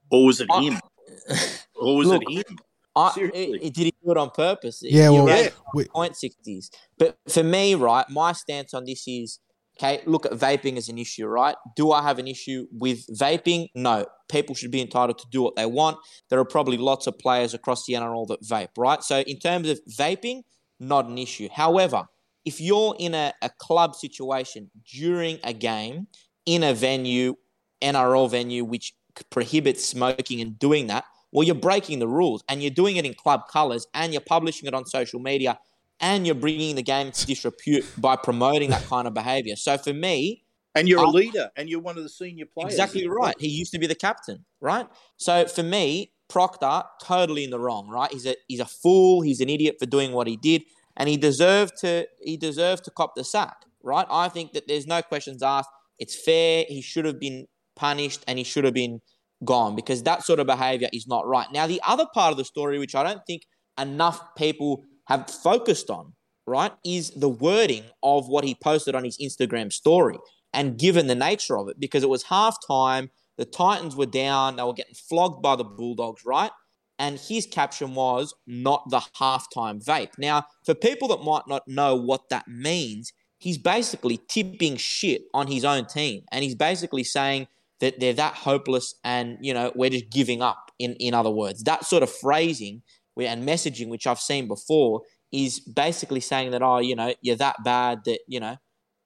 [SPEAKER 4] or was it him? Or was
[SPEAKER 5] Look,
[SPEAKER 4] it him?
[SPEAKER 5] I, it- it- did he do it on purpose?
[SPEAKER 2] Yeah,
[SPEAKER 5] You're
[SPEAKER 2] well,
[SPEAKER 5] right,
[SPEAKER 2] we-
[SPEAKER 5] point sixties. But for me, right, my stance on this is okay. Look at vaping as an issue, right? Do I have an issue with vaping? No. People should be entitled to do what they want. There are probably lots of players across the NRL that vape, right? So in terms of vaping, not an issue. However, if you're in a, a club situation during a game in a venue, NRL venue, which prohibits smoking and doing that, well, you're breaking the rules and you're doing it in club colours and you're publishing it on social media and you're bringing the game to disrepute by promoting that kind of behaviour. So for me,
[SPEAKER 4] And you're a leader, and you're one of the senior players.
[SPEAKER 5] Exactly right. He used to be the captain, right? So for me, Proctor totally in the wrong, right? He's a he's a fool. He's an idiot for doing what he did, and he deserved to he deserved to cop the sack, right? I think that there's no questions asked. It's fair. He should have been punished, and he should have been gone because that sort of behaviour is not right. Now, the other part of the story, which I don't think enough people have focused on, right, is the wording of what he posted on his Instagram story and given the nature of it, because it was halftime, the Titans were down, they were getting flogged by the Bulldogs, right? And his caption was not the halftime vape. Now, for people that might not know what that means, he's basically tipping shit on his own team. And he's basically saying that they're that hopeless and, you know, we're just giving up, in, in other words. That sort of phrasing and messaging, which I've seen before, is basically saying that, oh, you know, you're that bad that, you know,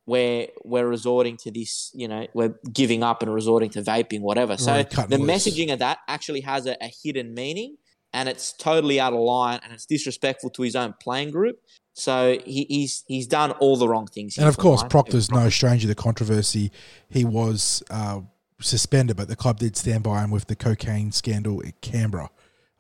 [SPEAKER 5] we're we're resorting to this, you know, we're giving up and resorting to vaping, whatever. So
[SPEAKER 2] Right,
[SPEAKER 5] the
[SPEAKER 2] loose.
[SPEAKER 5] messaging of that actually has a, a hidden meaning, and it's totally out of line, and it's disrespectful to his own playing group. So he, he's he's done all the wrong things.
[SPEAKER 2] And of course. Proctor's no stranger to controversy. He was uh, suspended, but the club did stand by him with the cocaine scandal at Canberra,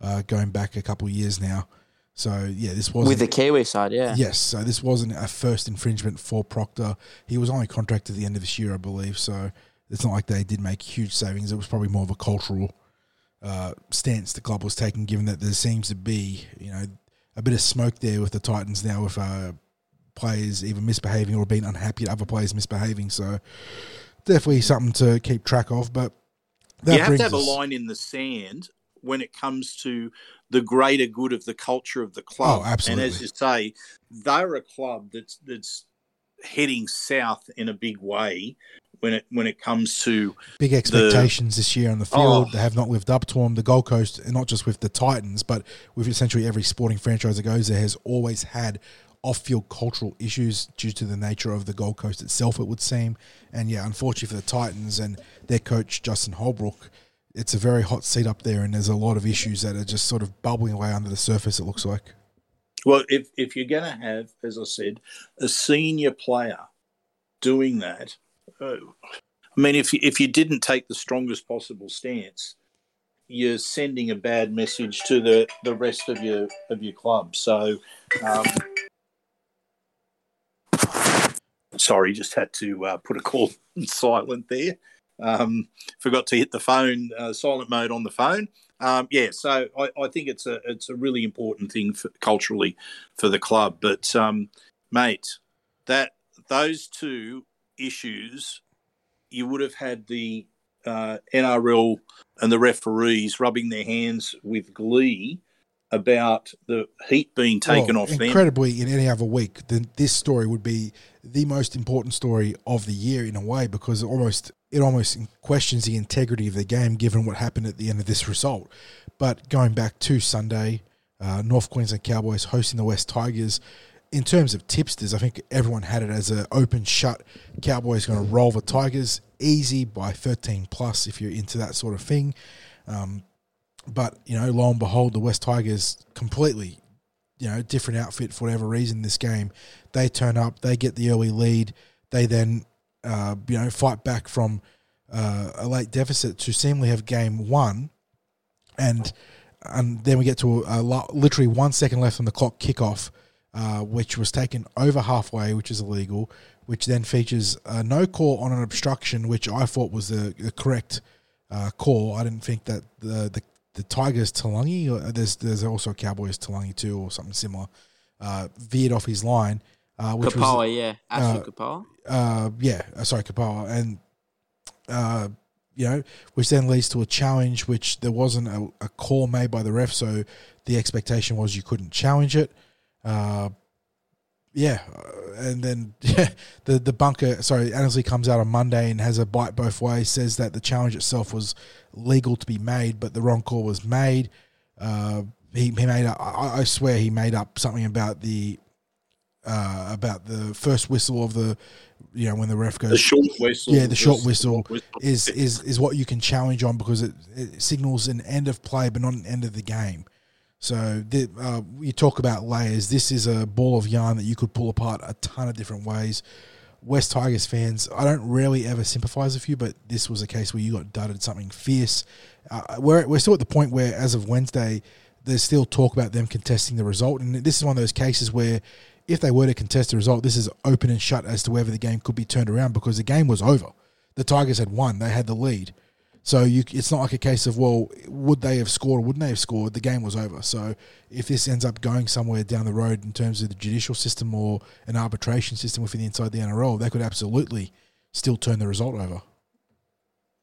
[SPEAKER 2] uh, going back a couple of years now. So yeah, this was
[SPEAKER 5] with the Kiwi side, yeah.
[SPEAKER 2] Yes, so this wasn't a first infringement for Proctor. He was only contracted at the end of this year, I believe. So it's not like they did make huge savings. It was probably more of a cultural uh, stance the club was taking, given that there seems to be, you know, a bit of smoke there with the Titans now with uh, players either misbehaving or being unhappy at other players misbehaving. So definitely something to keep track of. But
[SPEAKER 4] you have to have a line in the sand when it comes to the greater good of the culture of the club.
[SPEAKER 2] Oh, absolutely.
[SPEAKER 4] And as you say, they're a club that's that's heading south in a big way when it when it comes to
[SPEAKER 2] big expectations this year on the oh. field.
[SPEAKER 4] Oh.
[SPEAKER 2] They have not lived up to them. The Gold Coast, and not just with the Titans, but with essentially every sporting franchise that goes there, has always had off-field cultural issues due to the nature of the Gold Coast itself. It would seem, and yeah, unfortunately for the Titans and their coach Justin Holbrook, it's a very hot seat up there, and there's a lot of issues that are just sort of bubbling away under the surface. It looks like.
[SPEAKER 4] well, if if you're going to have, as I said, a senior player doing that, uh, I mean, if you, if you didn't take the strongest possible stance, you're sending a bad message to the, the rest of your of your club. So, um, sorry, just had to uh, put a call silent there. Um, forgot to hit the phone uh, silent mode on the phone. Um, yeah, so I, I, think it's a it's a really important thing for, culturally for the club. But um, mate, that those two issues, you would have had the uh, NRL and the referees rubbing their hands with glee about the heat being taken
[SPEAKER 2] well,
[SPEAKER 4] off
[SPEAKER 2] incredibly,
[SPEAKER 4] them.
[SPEAKER 2] Incredibly, in any other week, then this story would be the most important story of the year in a way because it almost it almost questions the integrity of the game given what happened at the end of this result. But going back to Sunday, uh, North Queensland Cowboys hosting the Wests Tigers. In terms of tipsters, I think everyone had it as an open shut. Cowboys going to roll the Tigers easy by 13 plus if you're into that sort of thing. Um, but you know, lo and behold, the Wests Tigers completely, you know, different outfit for whatever reason. This game, they turn up, they get the early lead, they then, uh, you know, fight back from uh, a late deficit to seemingly have game one, and and then we get to a, a literally one second left on the clock kickoff, uh, which was taken over halfway, which is illegal. Which then features a no call on an obstruction, which I thought was the, the correct uh, call. I didn't think that the the the Tigers Talangi, or there's there's also Cowboys Talangi too, or something similar, uh, veered off his line. Uh, which
[SPEAKER 5] Kepaoa,
[SPEAKER 2] was,
[SPEAKER 5] yeah, Ashley uh,
[SPEAKER 2] Uh, yeah, uh, sorry, Kepaoa, and uh, you know, which then leads to a challenge, which there wasn't a, a call made by the ref, so the expectation was you couldn't challenge it. Uh, yeah, uh, and then yeah, the the bunker. Sorry, Annesley comes out on Monday and has a bite both ways. Says that the challenge itself was legal to be made, but the wrong call was made. Uh, he, he made up. I, I, swear he made up something about the uh, about the first whistle of the you know when the ref goes
[SPEAKER 4] the short whistle.
[SPEAKER 2] Yeah, the short whistle, whistle, is is is what you can challenge on because it, it signals an end of play, but not an end of the game. So the, uh, you talk about layers. This is a ball of yarn that you could pull apart a ton of different ways. Wests Tigers fans, I don't really ever sympathise with you, but this was a case where you got dudded something fierce. Uh, we're, we're still at the point where, as of Wednesday, there's still talk about them contesting the result. And this is one of those cases where if they were to contest the result, this is open and shut as to whether the game could be turned around because the game was over. The Tigers had won, they had the lead. So you, it's not like a case of well, would they have scored or wouldn't they have scored? The game was over. So if this ends up going somewhere down the road in terms of the judicial system or an arbitration system within the inside the NRL, they could absolutely still turn the result over.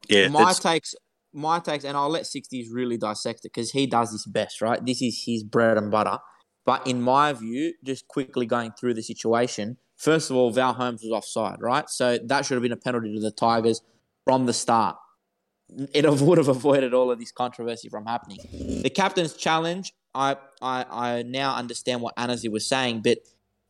[SPEAKER 5] Yeah, my takes, my takes, and I'll let sixties really dissect it because he does this best, right? This is his bread and butter. But in my view, just quickly going through the situation, first of all, Val Holmes was offside, right? So that should have been a penalty to the Tigers from the start it would have avoided all of this controversy from happening. The captain's challenge, I I, I now understand what Annesley was saying, but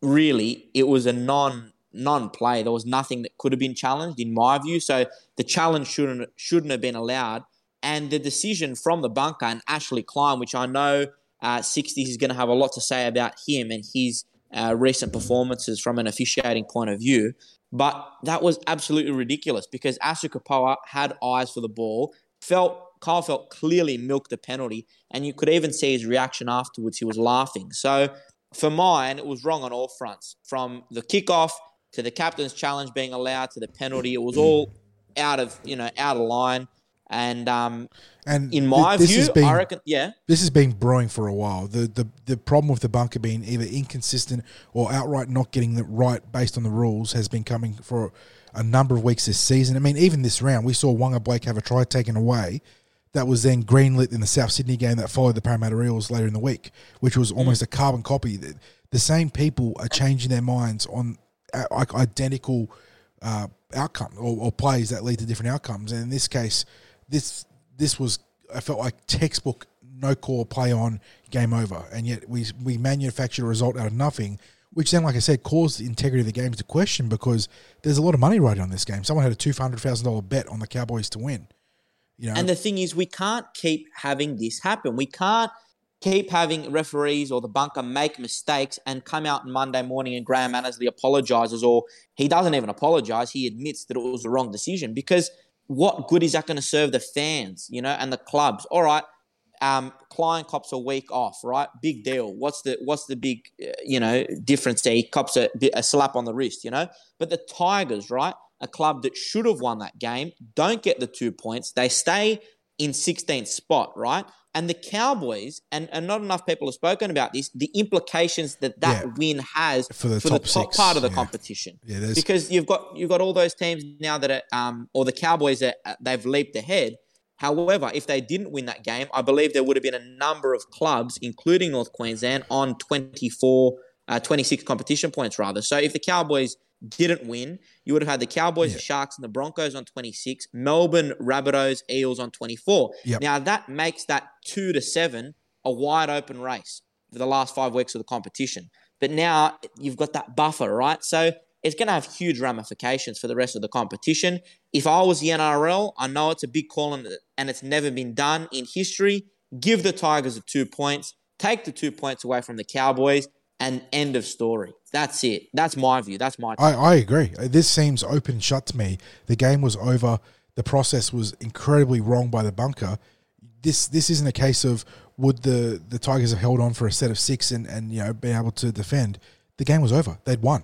[SPEAKER 5] really it was a non non play. There was nothing that could have been challenged in my view. So the challenge shouldn't shouldn't have been allowed. And the decision from the bunker and Ashley Klein, which I know uh, 60s is going to have a lot to say about him and his uh, recent performances from an officiating point of view. But that was absolutely ridiculous because Asu Kepaoa had eyes for the ball, felt Kyle Feldt clearly milked the penalty, and you could even see his reaction afterwards. He was laughing. So for mine, it was wrong on all fronts. From the kickoff to the captain's challenge being allowed to the penalty, it was all out of you know out of line. And um, and in my th- view, been, I reckon, yeah,
[SPEAKER 2] this has been brewing for a while. The, the the problem with the bunker being either inconsistent or outright not getting it right based on the rules has been coming for a number of weeks this season. I mean, even this round, we saw Waqa Blake have a try taken away that was then greenlit in the South Sydney game that followed the Parramatta Eels later in the week, which was almost a carbon copy. The, same people are changing their minds on identical uh, outcome or, or plays that lead to different outcomes. And in this case, this this was I felt like textbook no call play on game over, and yet we we manufactured a result out of nothing, which then, like I said, caused the integrity of the game to question because there's a lot of money riding on this game. Someone had a two hundred thousand dollar bet on the Cowboys to win.
[SPEAKER 5] You know, and the thing is, we can't keep having this happen. We can't keep having referees or the bunker make mistakes and come out on Monday morning and Graham Annesley apologizes or he doesn't even apologize. He admits that it was the wrong decision because what good is that going to serve the fans, you know, and the clubs? All right, um, Klein cops a week off, right? Big deal. What's the what's the big uh, you know difference there? He cops a, a slap on the wrist, you know. But the Tigers, right, a club that should have won that game, don't get the two points. They stay in 16th spot, right? And the Cowboys, and, and not enough people have spoken about this, the implications that that
[SPEAKER 2] Yeah.
[SPEAKER 5] win has
[SPEAKER 2] For the
[SPEAKER 5] for
[SPEAKER 2] top
[SPEAKER 5] the top
[SPEAKER 2] six,
[SPEAKER 5] part of the
[SPEAKER 2] yeah.
[SPEAKER 5] competition.
[SPEAKER 2] Yeah,
[SPEAKER 5] Because you've got you've got all those teams now that are, um, or the Cowboys are they've leaped ahead. However, if they didn't win that game, I believe there would have been a number of clubs, including North Queensland, on 24, uh, 26 competition points rather. So if the Cowboys didn't win, you would have had the Cowboys,
[SPEAKER 2] Yeah.
[SPEAKER 5] the Sharks, and the Broncos on 26, Melbourne, Rabbitohs, Eels on 24.
[SPEAKER 2] Yep.
[SPEAKER 5] Now that makes that two to seven a wide open race for the last five weeks of the competition. But now you've got that buffer, right? So it's going to have huge ramifications for the rest of the competition. If I was the NRL, I know it's a big call and, and it's never been done in history. Give the Tigers the two points, take the two points away from the Cowboys, and end of story. That's it. That's my view. That's my.
[SPEAKER 2] I, I agree. This seems open shut to me. The game was over. The process was incredibly wrong by the bunker. This this isn't a case of would the, the Tigers have held on for a set of six and, and you know been able to defend. The game was over. They'd won.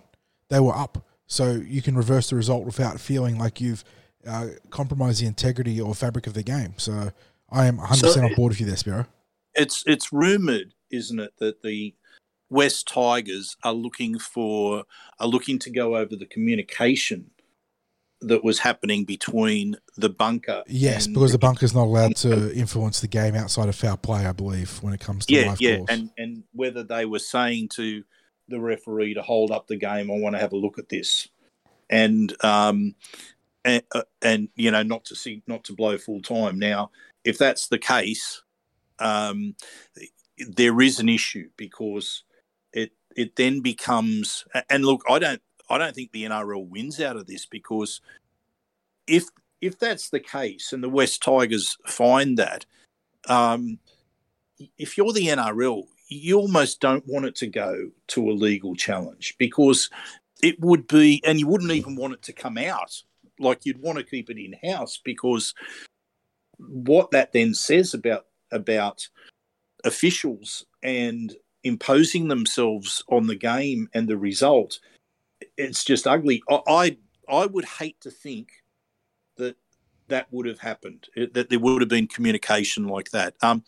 [SPEAKER 2] They were up. So you can reverse the result without feeling like you've uh, compromised the integrity or fabric of the game. So I am 100% on board with you there, Spiro.
[SPEAKER 4] It's it's rumored, isn't it, that the Wests Tigers are looking for are looking to go over the communication that was happening between the bunker.
[SPEAKER 2] Yes, because the bunker's not allowed to influence the game outside of foul play, I believe, when it comes to
[SPEAKER 4] yeah, yeah,
[SPEAKER 2] calls.
[SPEAKER 4] and and whether they were saying to the referee to hold up the game, I want to have a look at this, and um, and, uh, and you know not to see not to blow full time. Now, if that's the case, um, there is an issue because it it then becomes and look, I don't I don't think the NRL wins out of this because if if that's the case and the Wests Tigers find that. Um, if you're the NRL, you almost don't want it to go to a legal challenge because it would be, and you wouldn't even want it to come out. Like you'd want to keep it in house because what that then says about about officials and imposing themselves on the game and the result, it's just ugly. I I, would hate to think that that would have happened, that there would have been communication like that. Um,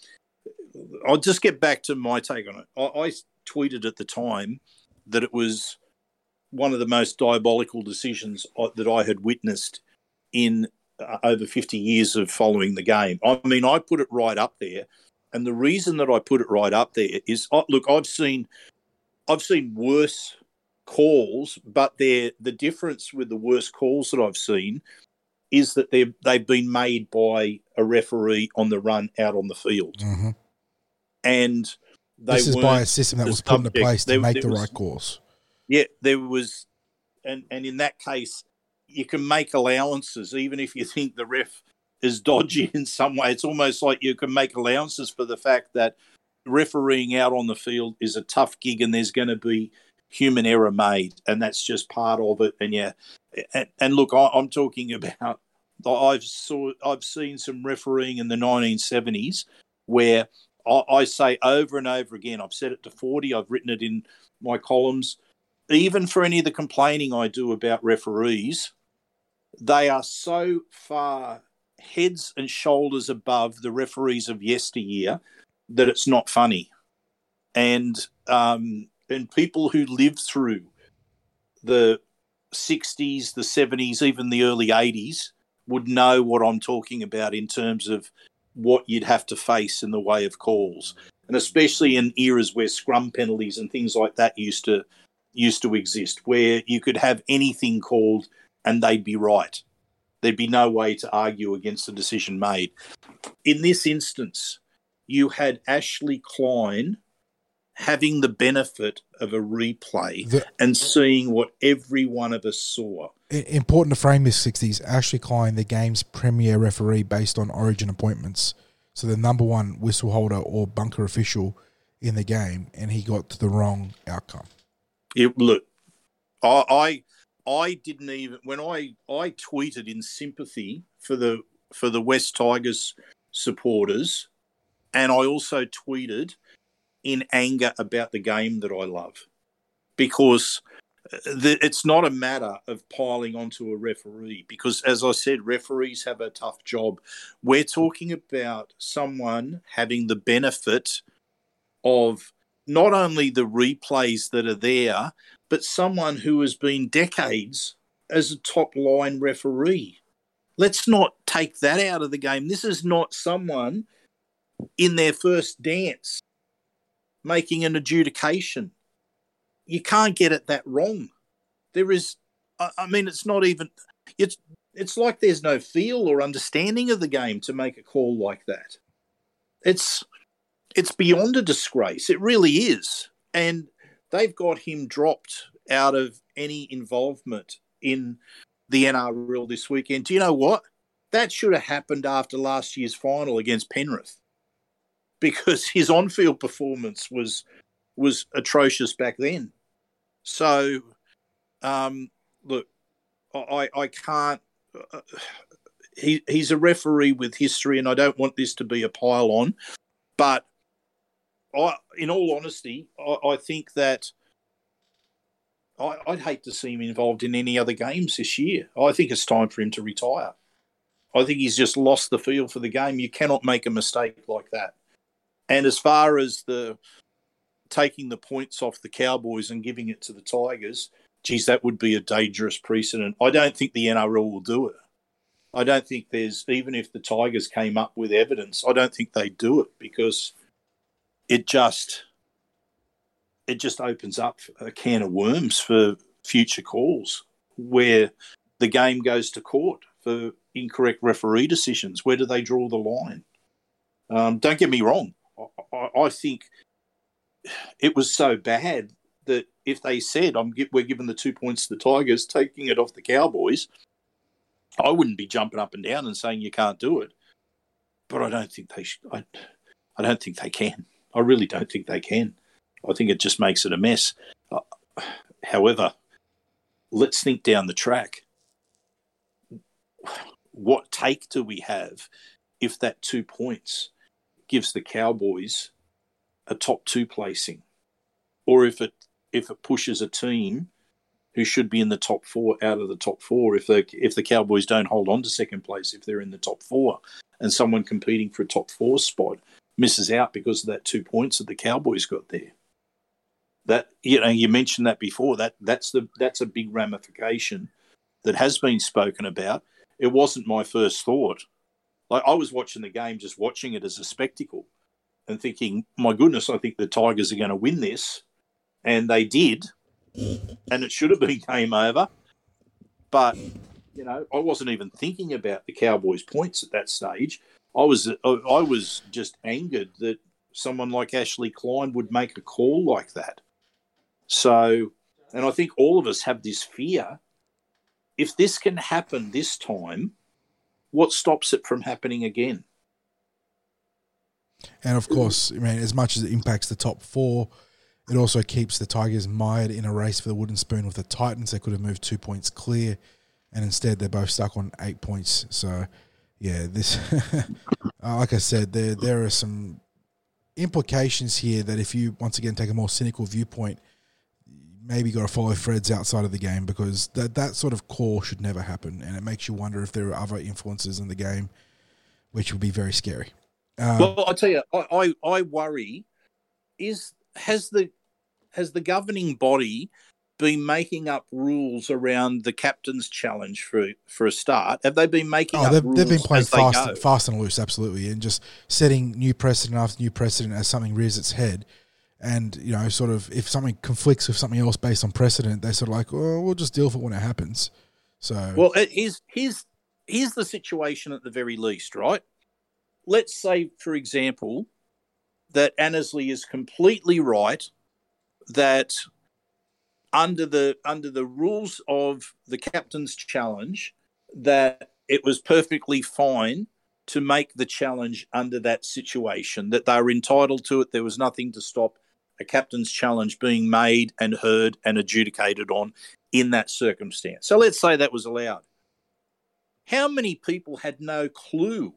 [SPEAKER 4] I'll just get back to my take on it. I, I tweeted at the time that it was one of the most diabolical decisions that I had witnessed in uh, over 50 years of following the game. I mean, I put it right up there. And the reason that I put it right up there is, look, I've seen, I've seen worse calls, but they're, the difference with the worst calls that I've seen is that they've they've been made by a referee on the run out on the field,
[SPEAKER 2] Mhm.
[SPEAKER 4] and they
[SPEAKER 2] This is by a system that was put into place to
[SPEAKER 4] There-
[SPEAKER 2] make
[SPEAKER 4] there
[SPEAKER 2] the
[SPEAKER 4] was-
[SPEAKER 2] right calls.
[SPEAKER 4] Yeah, there was, and and in that case, you can make allowances even if you think the ref is dodgy in some way. It's almost like you can make allowances for the fact that refereeing out on the field is a tough gig, and there's going to be human error made, and that's just part of it. And yeah, and, and look, I, I'm talking about. I've saw I've seen some refereeing in the 1970s where I, I say over and over again. I've said it to 40. I've written it in my columns even for any of the complaining I do about referees, they are so far heads and shoulders above the referees of yesteryear that it's not funny. And um, and people who lived through the 60s, the 70s, even the early 80s would know what I'm talking about in terms of what you'd have to face in the way of calls. And especially in eras where scrum penalties and things like that used to used to exist, where you could have anything called and they'd be right. There'd be no way to argue against the decision made. In this instance, you had Ashley Klein having the benefit of a replay
[SPEAKER 2] The-
[SPEAKER 4] and seeing what every one of us saw.
[SPEAKER 2] Important to frame this 60s. Ashley Klein, the game's premier referee based on origin appointments. so the number one whistle holder or bunker official in the game, and he got to the wrong outcome.
[SPEAKER 4] It, look, I, I didn't even when I I tweeted in sympathy for the for the Wests Tigers supporters, and I also tweeted in anger about the game that I love because uh, the, it's not a matter of piling onto a referee because, as I said, referees have a tough job. We're talking about someone having the benefit of not only the replays that are there, but someone who has been decades as a top line referee. Let's not take that out of the game. This is not someone in their first dance making an adjudication you can't get it that wrong. There is, I mean, it's not even. It's it's like there's no feel or understanding of the game to make a call like that. It's it's beyond a disgrace. It really is, and they've got him dropped out of any involvement in the NRL this weekend. Do you know what? That should have happened after last year's final against Penrith, because his on-field performance was was atrocious back then. So, um, look, I I can't. Uh, he he's a referee with history, and I don't want this to be a pile on, but I, in all honesty, I, I think that. I, I'd hate to see him involved in any other games this year. I think it's time for him to retire. I think he's just lost the feel for the game. You cannot make a mistake like that. And as far as the taking the points off the Cowboys and giving it to the Tigers, geez, that would be a dangerous precedent. I don't think the NRL will do it. I don't think there's, even if the Tigers came up with evidence, I don't think they'd do it because it just, it just opens up a can of worms for future calls where the game goes to court for incorrect referee decisions. Where do they draw the line? Um, don't get me wrong. I, I, think it was so bad that if they said we're giving the two points to the Tigers, taking it off the Cowboys, I wouldn't be jumping up and down and saying you can't do it. But I don't think they should. I, I don't think they can. I really don't think they can. I think it just makes it a mess. Uh, however, let's think down the track. What take do we have if that two points gives the Cowboys a top two placing, or if it if it pushes a team who should be in the top four out of the top four, if the if the Cowboys don't hold on to second place, if they're in the top four, and someone competing for a top four spot misses out because of that two points that the Cowboys got there. That you know, you mentioned that before. That that's the that's a big ramification that has been spoken about. It wasn't my first thought. Like I was watching the game, just watching it as a spectacle and thinking, my goodness, I think the Tigers are going to win this. And they did. And it should have been game over. But, you know, I wasn't even thinking about the Cowboys' points at that stage. I was uh, I was just angered that someone like Ashley Klein would make a call like that. So, and I think all of us have this fear. If this can happen this time, what stops it from happening again?
[SPEAKER 2] And of course, I mean, as much as it impacts the top four, it also keeps the Tigers mired in a race for the wooden spoon with the Titans. They could have moved two points clear, and instead they're both stuck on eight points. So, yeah, this, uh, like I said, there there are some implications here that if you once again take a more cynical viewpoint, maybe got to follow threads outside of the game because that that sort of call should never happen, and it makes you wonder if there are other influences in the game, which would be very scary.
[SPEAKER 4] Um, well, I tell you, I, I, I worry is has the has the governing body been making up rules around the captain's challenge for for a start? Have they been making
[SPEAKER 2] oh,
[SPEAKER 4] up
[SPEAKER 2] they've,
[SPEAKER 4] rules
[SPEAKER 2] they've been playing fast,
[SPEAKER 4] they
[SPEAKER 2] fast and loose, absolutely, and just setting new precedent after new precedent as something rears its head. And you know, sort of, if something conflicts with something else based on precedent, they're sort of like, oh, we'll just deal with it when it happens. So,
[SPEAKER 4] well, here's here's here's the situation at the very least, right? let's say, for example, that Annesley is completely right that under the under the rules of the captain's challenge that it was perfectly fine to make the challenge under that situation, that they were entitled to it. There was nothing to stop a captain's challenge being made and heard and adjudicated on in that circumstance. So let's say that was allowed. How many people had no clue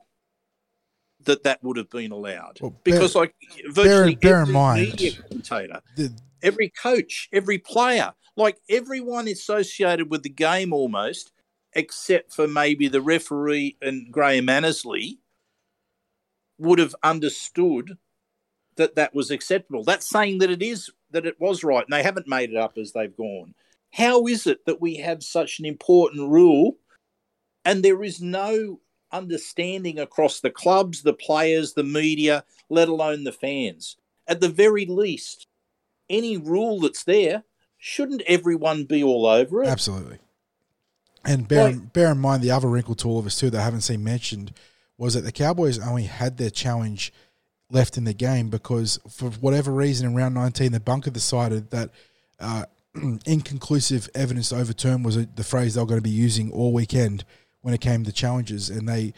[SPEAKER 4] that that would have been allowed?
[SPEAKER 2] Well,
[SPEAKER 4] because,
[SPEAKER 2] bear-
[SPEAKER 4] like, virtually
[SPEAKER 2] bear in
[SPEAKER 4] every
[SPEAKER 2] mind-
[SPEAKER 4] media commentator,
[SPEAKER 2] The,
[SPEAKER 4] every coach, every player, like everyone associated with the game almost, except for maybe the referee and Graham Annesley, would have understood that that was acceptable. That's saying that it is that it was right, and they haven't made it up as they've gone. How is it that we have such an important rule, and there is no understanding across the clubs, the players, the media, let alone the fans? At the very least, any rule that's there, shouldn't everyone be all over it?
[SPEAKER 2] Absolutely. And bear, in, bear in mind the other wrinkle to all of us too that I haven't seen mentioned was that the Cowboys only had their challenge left in the game because for whatever reason in round 19 the bunker decided that uh, inconclusive evidence to overturn was the phrase they were going to be using all weekend when it came to challenges and they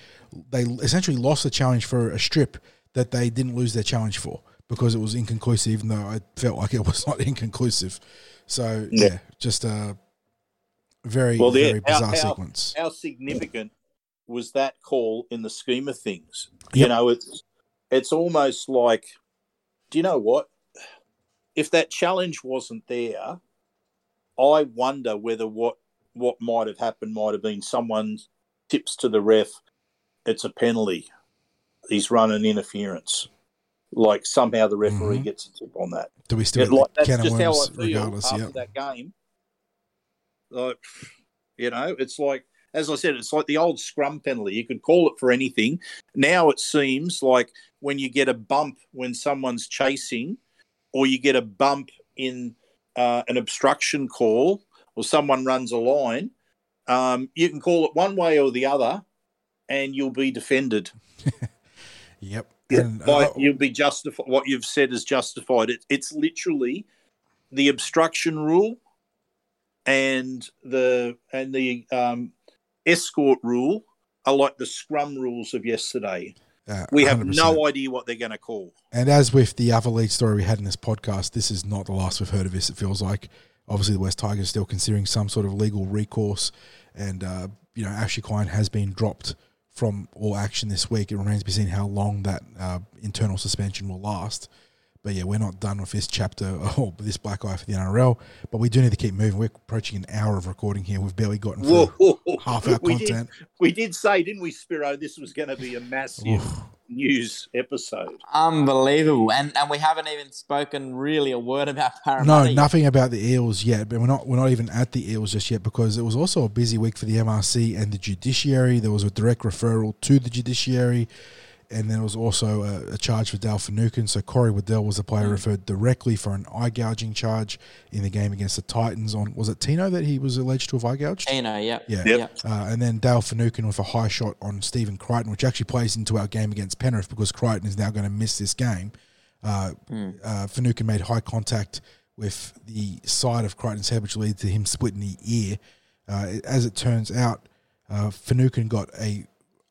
[SPEAKER 2] they essentially lost the challenge for a strip that they didn't lose their challenge for because it was inconclusive even though I felt like it was not inconclusive so yeah,
[SPEAKER 4] Yeah.
[SPEAKER 2] just a very
[SPEAKER 4] Well, there-
[SPEAKER 2] very bizarre
[SPEAKER 4] how-
[SPEAKER 2] sequence
[SPEAKER 4] How significant was that call in the scheme of things?
[SPEAKER 2] Yep.
[SPEAKER 4] You know, it's it's almost like, do you know what? If that challenge wasn't there, I wonder whether what what might have happened might have been someone tips to the ref, it's a penalty. He's running interference. Like somehow the referee
[SPEAKER 2] Mhm.
[SPEAKER 4] gets a tip on that.
[SPEAKER 2] do we still get
[SPEAKER 4] like, that's
[SPEAKER 2] can of
[SPEAKER 4] just how I feel
[SPEAKER 2] regardless
[SPEAKER 4] after
[SPEAKER 2] yeah
[SPEAKER 4] that game. Like, you know, it's like as I said, it's like the old scrum penalty. You could call it for anything. Now it seems like when you get a bump when someone's chasing, or you get a bump in uh, an obstruction call, or someone runs a line, um, you can call it one way or the other, and you'll be defended.
[SPEAKER 2] yep and,
[SPEAKER 4] by,
[SPEAKER 2] uh,
[SPEAKER 4] you'll be justified. What you've said is justified. It, it's literally the obstruction rule and the and the um, escort rule are like the scrum rules of yesterday.
[SPEAKER 2] uh,
[SPEAKER 4] We have
[SPEAKER 2] 100%.
[SPEAKER 4] no idea what they're going to call.
[SPEAKER 2] And as with the other lead story we had in this podcast, this is not the last we've heard of this. It feels like obviously the Wests Tigers are still considering some sort of legal recourse, and uh, you know Ashley Klein has been dropped from all action this week. It remains to be seen how long that uh, internal suspension will last. But yeah, we're not done with this chapter or this black eye for the NRL. But we do need to keep moving. We're approaching an hour of recording here. We've barely gotten through
[SPEAKER 4] Whoa,
[SPEAKER 2] half our
[SPEAKER 4] we
[SPEAKER 2] content.
[SPEAKER 4] Did, we did say, didn't we, Spiro? This was going to be a massive news episode.
[SPEAKER 5] Unbelievable. And and we haven't even spoken really a word about
[SPEAKER 2] No,
[SPEAKER 5] yet.
[SPEAKER 2] nothing about the Eels yet, but we're not we're not even at the Eels just yet because it was also a busy week for the MRC and the judiciary. There was a direct referral to the judiciary, and there was also a, a charge for Dale Finucane. So Corey Waddell was the player referred directly for an eye gouging charge in the game against the Titans. On was it Tino that he was alleged to have eye gouged?
[SPEAKER 5] Tino, yep.
[SPEAKER 2] Yeah.
[SPEAKER 4] Yep.
[SPEAKER 2] Uh, and then Dale Finucane with a high shot on Stephen Crichton, which actually plays into our game against Penrith because Crichton is now going to miss this game. Uh, uh, Finucane made high contact with the side of Crichton's head, which led to him splitting the ear. Uh, as it turns out, uh, Finucane got a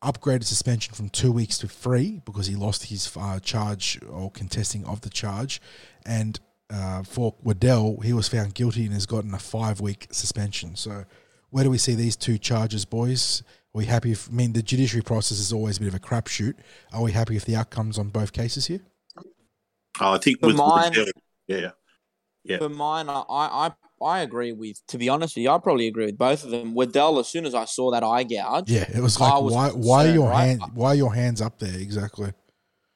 [SPEAKER 2] upgraded suspension from two weeks to three because he lost his uh, charge or contesting of the charge, and uh, for Waddell, he was found guilty and has gotten a five week suspension. So, where do we see these two charges, boys? Are we happy? If, I mean, the judiciary process is always a bit of a crapshoot. Are we happy with the outcomes on both cases here?
[SPEAKER 4] Oh, I think
[SPEAKER 5] For
[SPEAKER 4] with,
[SPEAKER 5] mine-
[SPEAKER 4] with yeah, Yeah.
[SPEAKER 5] For mine, I, I I agree with. To be honest with you, I probably agree with both of them. Waddell, as soon as I saw that eye gouge,
[SPEAKER 2] Yeah, it was like
[SPEAKER 5] was
[SPEAKER 2] why why are your
[SPEAKER 5] right?
[SPEAKER 2] hand why are your hands up there exactly?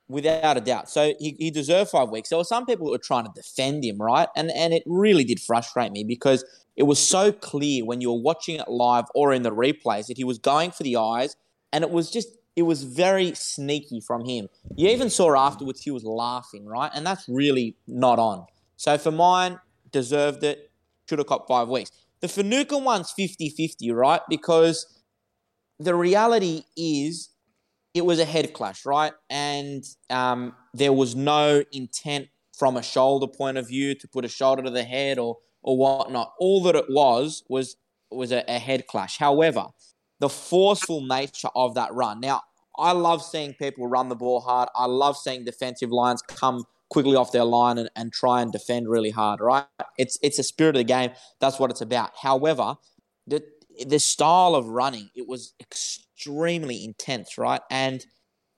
[SPEAKER 5] without a doubt. So he, he deserved five weeks. There were some people that were trying to defend him, right? And and it really did frustrate me because it was so clear when you were watching it live or in the replays that he was going for the eyes, and it was just it was very sneaky from him. You even saw afterwards he was laughing, right? And that's really not on. So for mine, deserved it. Should have got five weeks. The Finucane one's 50-50, right? Because the reality is it was a head clash, right? And um, there was no intent from a shoulder point of view to put a shoulder to the head or or whatnot. All that it was was was a, a head clash. However, the forceful nature of that run. Now, I love seeing people run the ball hard. I love seeing defensive lines come quickly off their line and, and try and defend really hard, right? It's it's a spirit of the game. That's what it's about. However, the the style of running, it was extremely intense, right? And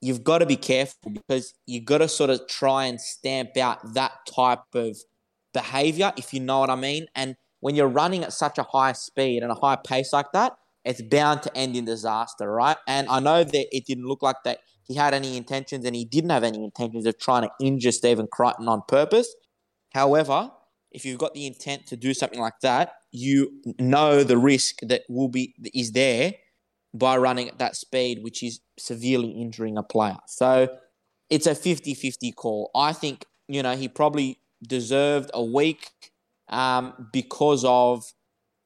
[SPEAKER 5] you've got to be careful because you've got to sort of try and stamp out that type of behavior, if you know what I mean. And when you're running at such a high speed and a high pace like that, it's bound to end in disaster, right? And I know that it didn't look like that he had any intentions and he didn't have any intentions of trying to injure Stephen Crichton on purpose. However, if you've got the intent to do something like that, you know the risk that will be is there by running at that speed, which is severely injuring a player. So it's a 50-50 call. I think, you know, he probably deserved a week um, because of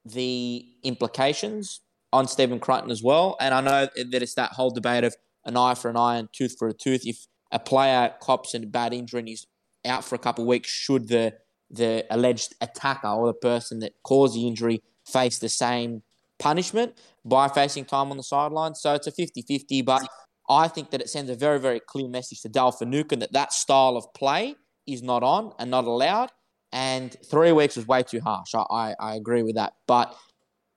[SPEAKER 5] the implications on Stephen Crichton as well. And I know that it's that whole debate of an eye for an eye and tooth for a tooth. If a player cops a bad injury and he's out for a couple of weeks, should the the alleged attacker or the person that caused the injury face the same punishment by facing time on the sideline? So it's a 50-50, but I think that it sends a very, very clear message to Finucane that that style of play is not on and not allowed. And three weeks was way too harsh. I, I, I agree with that. But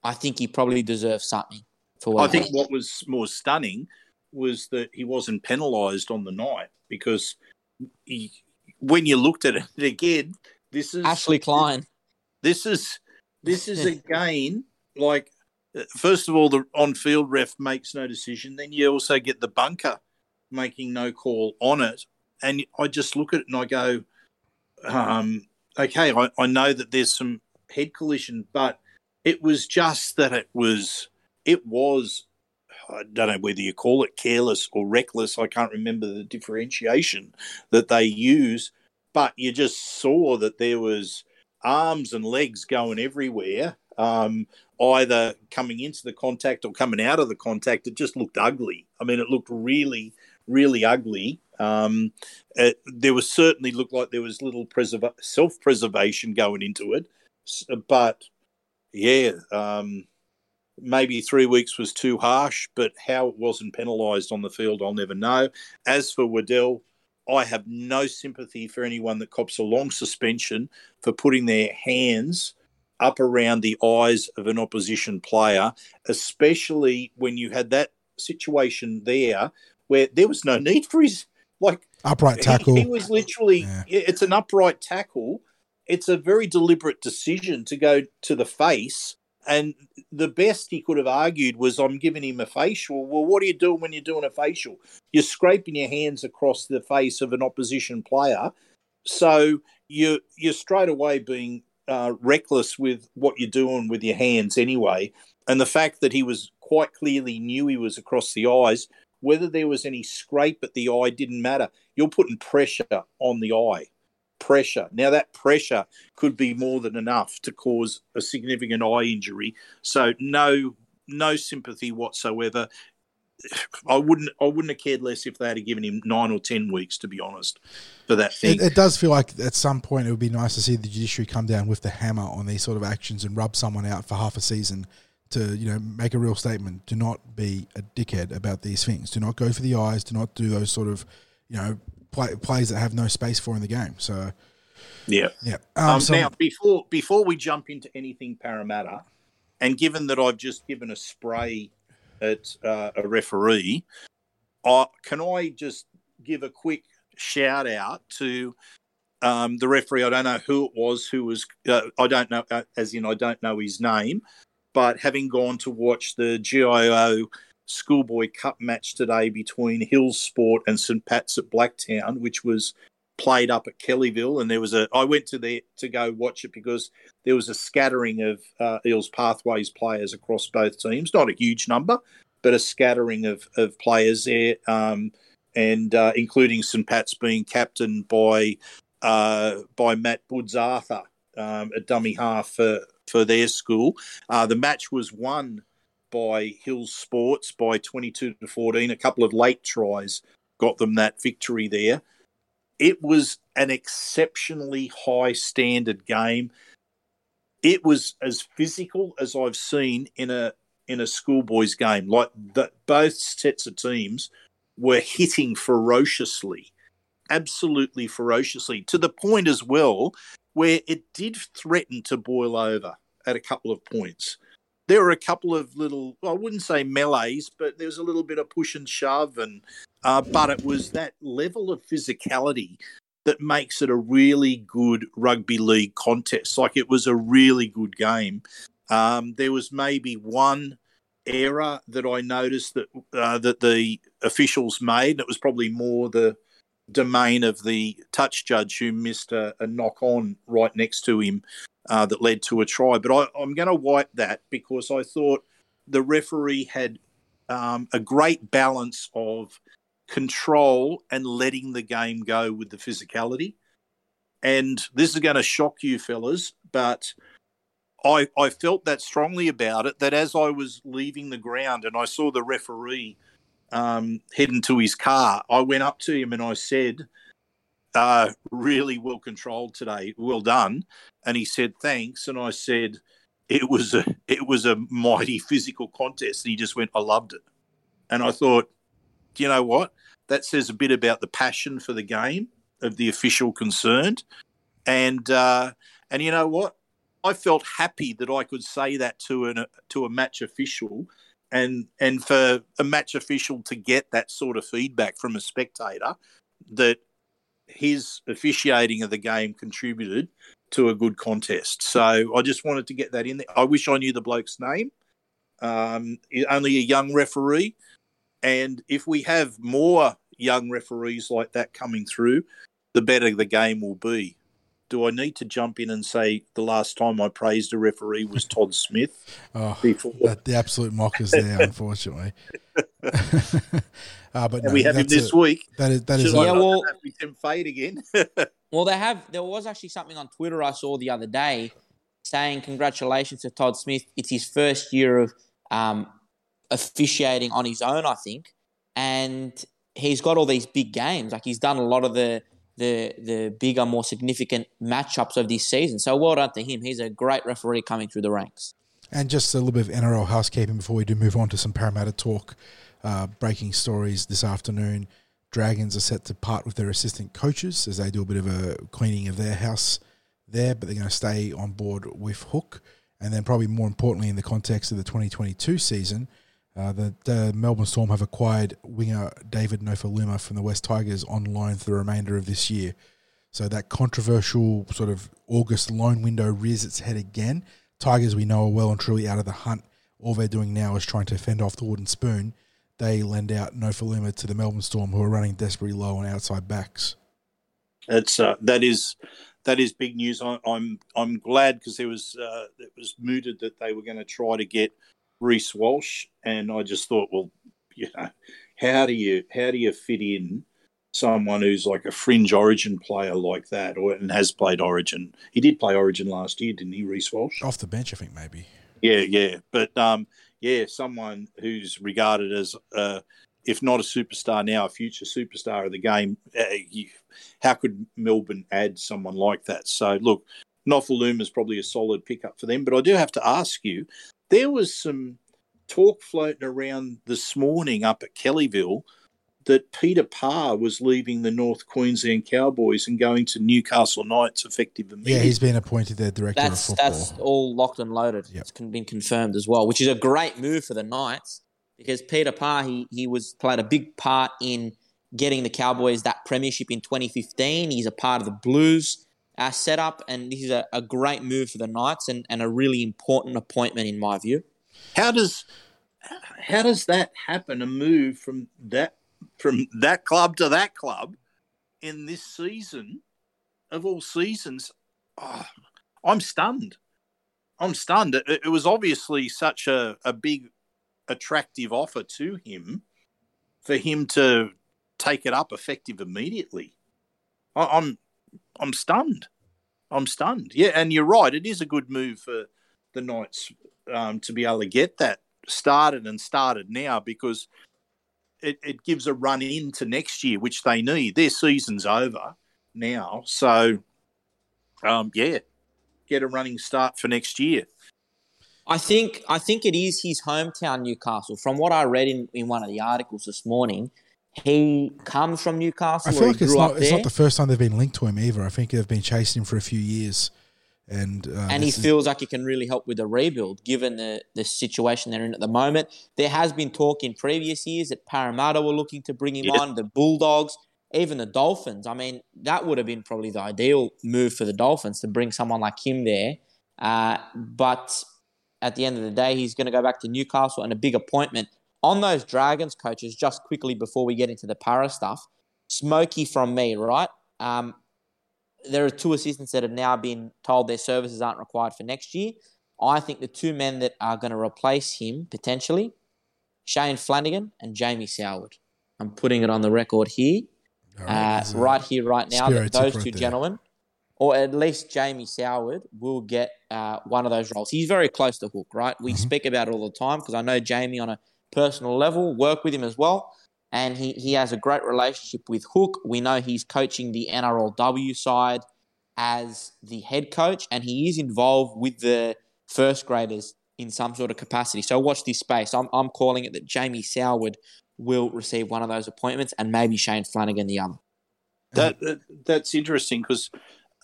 [SPEAKER 5] I think he probably deserves something for what
[SPEAKER 4] I think what was more stunning was that he wasn't penalised on the night because he, when you looked at it again, this is
[SPEAKER 5] Ashley Klein.
[SPEAKER 4] This is this is again like first of all the on-field ref makes no decision, then you also get the bunker making no call on it, and I just look at it and I go, um, okay, I, I know that there's some head collision, but it was just that it was it was I don't know whether you call it careless or reckless. I can't remember the differentiation that they use, but you just saw that there was arms and legs going everywhere, um, either coming into the contact or coming out of the contact. It just looked ugly. I mean, it looked really, really ugly. Um, it, there was certainly looked like there was little self preservation going into it, but yeah. Um, maybe three weeks was too harsh, but how it wasn't penalised on the field, I'll never know. As for Waddell, I have no sympathy for anyone that cops a long suspension for putting their hands up around the eyes of an opposition player, especially when you had that situation there where there was no need for his like
[SPEAKER 2] upright tackle.
[SPEAKER 4] He, he was literally yeah. it's an upright tackle. It's a very deliberate decision to go to the face and the best he could have argued was, I'm giving him a facial. Well, what are you doing when you're doing a facial? You're scraping your hands across the face of an opposition player. So you, you're straight away being uh, reckless with what you're doing with your hands anyway. And the fact that he was quite clearly knew he was across the eyes, whether there was any scrape at the eye didn't matter. You're putting pressure on the eye pressure. Now, that pressure could be more than enough to cause a significant eye injury. So, no, no sympathy whatsoever. I wouldn't. I wouldn't have cared less if they had given him nine or ten weeks, to be honest, for that thing.
[SPEAKER 2] It, it, does feel like at some point it would be nice to see the judiciary come down with the hammer on these sort of actions and rub someone out for half a season to you know make a real statement. Do not be a dickhead about these things. Do not go for the eyes. Do not do those sort of you know play, plays that have no space for in the game. So,
[SPEAKER 4] yeah,
[SPEAKER 2] yeah.
[SPEAKER 4] Um, um, so, now, before before we jump into anything Parramatta, and given that I've just given a spray at uh, a referee, I, can I just give a quick shout out to um, the referee? I don't know who it was. Who was? Uh, I don't know. Uh, as in, I don't know his name. But having gone to watch the GIO schoolboy cup match today between Hills Sport and St Pat's at Blacktown, which was played up at Kellyville. And there was a I went to there to go watch it because there was a scattering of uh, Eels Pathways players across both teams. Not a huge number, but a scattering of of players there, um, and uh, including St Pat's being captained by uh, by Matt Woods Arthur, um, a dummy half for for their school. Uh, the match was won by Hills Sports by 22 to 14. A couple of late tries got them that victory there. It was an exceptionally high standard game. It was as physical as I've seen in a in a schoolboys game. Like the, both sets of teams were hitting ferociously, absolutely ferociously, to the point as well where it did threaten to boil over at a couple of points. There were a couple of little, I wouldn't say melees, but there was a little bit of push and shove, and uh, but it was that level of physicality that makes it a really good rugby league contest. Like it was a really good game. Um, there was maybe one error that I noticed that uh, that the officials made. And it was probably more the domain of the touch judge who missed a, a knock on right next to him uh, that led to a try. But I, am going to wipe that because I thought the referee had um, a great balance of control and letting the game go with the physicality. And this is going to shock you, fellas, but I, I felt that strongly about it that as I was leaving the ground and I saw the referee um, heading to his car, I went up to him and I said, uh, really well controlled today. Well done. And he said, thanks. And I said, it was a it was a mighty physical contest. And he just went, I loved it. And I thought, do you know what? That says a bit about the passion for the game of the official concerned. And uh, and you know what? I felt happy that I could say that to an to a match official and and for a match official to get that sort of feedback from a spectator that his officiating of the game contributed to a good contest. So I just wanted to get that in there. I wish I knew the bloke's name. Um, only a young referee, and if we have more young referees like that coming through, the better the game will be do I need to jump in and say the last time I praised a referee was Todd Smith?
[SPEAKER 2] oh, before? That, the absolute mockers there, unfortunately.
[SPEAKER 4] uh, but no, we have him this a, week.
[SPEAKER 2] That is that is
[SPEAKER 4] yeah. Well, him fade again.
[SPEAKER 5] well, they have. There was actually something on Twitter I saw the other day saying congratulations to Todd Smith. It's his first year of um, officiating on his own, I think, and he's got all these big games. Like he's done a lot of the the the bigger, more significant matchups of this season. So well done to him. He's a great referee coming through the ranks.
[SPEAKER 2] And just a little bit of NRL housekeeping before we do move on to some Parramatta talk. Uh, breaking stories this afternoon. Dragons are set to part with their assistant coaches as they do a bit of a cleaning of their house there, but they're going to stay on board with Hook. And then, probably more importantly, in the context of the 2022 season, uh, the, the, Melbourne Storm have acquired winger David Nofoaluma from the Wests Tigers on loan for the remainder of this year. So that controversial sort of August loan window rears its head again. Tigers, we know, are well and truly out of the hunt. All they're doing now is trying to fend off the wooden spoon. They lend out Nofoaluma to the Melbourne Storm, who are running desperately low on outside backs.
[SPEAKER 4] It's uh, that is that is big news. I, am I'm, I'm glad because there was uh, it was mooted that they were going to try to get Reece Walsh, and I just thought, well, you know, how do you how do you fit in someone who's like a fringe Origin player like that, or and has played Origin? He did play Origin last year, didn't he, Reece Walsh?
[SPEAKER 2] Off the bench, I think maybe.
[SPEAKER 4] Yeah, yeah, but um, yeah, someone who's regarded as uh, if not a superstar now, a future superstar of the game. Uh, you, how could Melbourne add someone like that? So look, Nofoaluma is probably a solid pickup for them. But I do have to ask you, there was some talk floating around this morning up at Kellyville that Peter Parr was leaving the North Queensland Cowboys and going to Newcastle Knights effective immediately.
[SPEAKER 2] Yeah, he's been appointed their director
[SPEAKER 5] that's,
[SPEAKER 2] of football.
[SPEAKER 5] That's all locked and loaded. Yep. It's been confirmed as well, which is a great move for the Knights because Peter Parr, he, he was played a big part in getting the Cowboys that premiership in 2015. He's a part of the Blues uh, setup, and this is a, a great move for the Knights and, and a really important appointment in my view.
[SPEAKER 4] How does how does that happen? A move from that from that club to that club in this season of all seasons? Oh, I'm stunned. I'm stunned. It, it was obviously such a, a big, attractive offer to him for him to take it up effective immediately. I, I'm I'm stunned. I'm stunned. Yeah, and you're right. It is a good move for the Knights um, to be able to get that started and started now because it, it gives a run into next year, which they need. Their season's over now, so um, yeah, get a running start for next year.
[SPEAKER 5] I think I think it is his hometown, Newcastle. From what I read in, in one of the articles this morning, He comes from Newcastle.
[SPEAKER 2] I feel like it's not it's not the first time they've been linked to him either. I think they've been chasing him for a few years, and uh,
[SPEAKER 5] and he
[SPEAKER 2] this is-
[SPEAKER 5] feels like he can really help with the rebuild, given the the situation they're in at the moment. There has been talk in previous years that Parramatta were looking to bring him
[SPEAKER 4] Yeah.
[SPEAKER 5] on, the Bulldogs, even the Dolphins. I mean, that would have been probably the ideal move for the Dolphins to bring someone like him there. Uh, but at the end of the day, he's going to go back to Newcastle and a big appointment on those Dragons coaches. Just quickly before we get into the Parra stuff, Smoky from me, right? Um, there are two assistants that have now been told their services aren't required for next year. I think the two men that are going to replace him potentially, Shane Flanagan and Jamie Soward. I'm putting it on the record here,
[SPEAKER 2] All
[SPEAKER 5] uh, right here, right now. That those two
[SPEAKER 2] right
[SPEAKER 5] gentlemen, or at least Jamie Soward, will get uh, one of those roles. He's very close to Hook, right? We
[SPEAKER 2] Mhm.
[SPEAKER 5] speak about it all the time because I know Jamie on a personal level, work with him as well. And he, he has a great relationship with Hook. We know he's coaching the NRLW side as the head coach, and he is involved with the first graders in some sort of capacity. So watch this space. I'm, I'm calling it that Jamie Soward will receive one of those appointments, and maybe Shane Flanagan the other.
[SPEAKER 4] That, that that's interesting because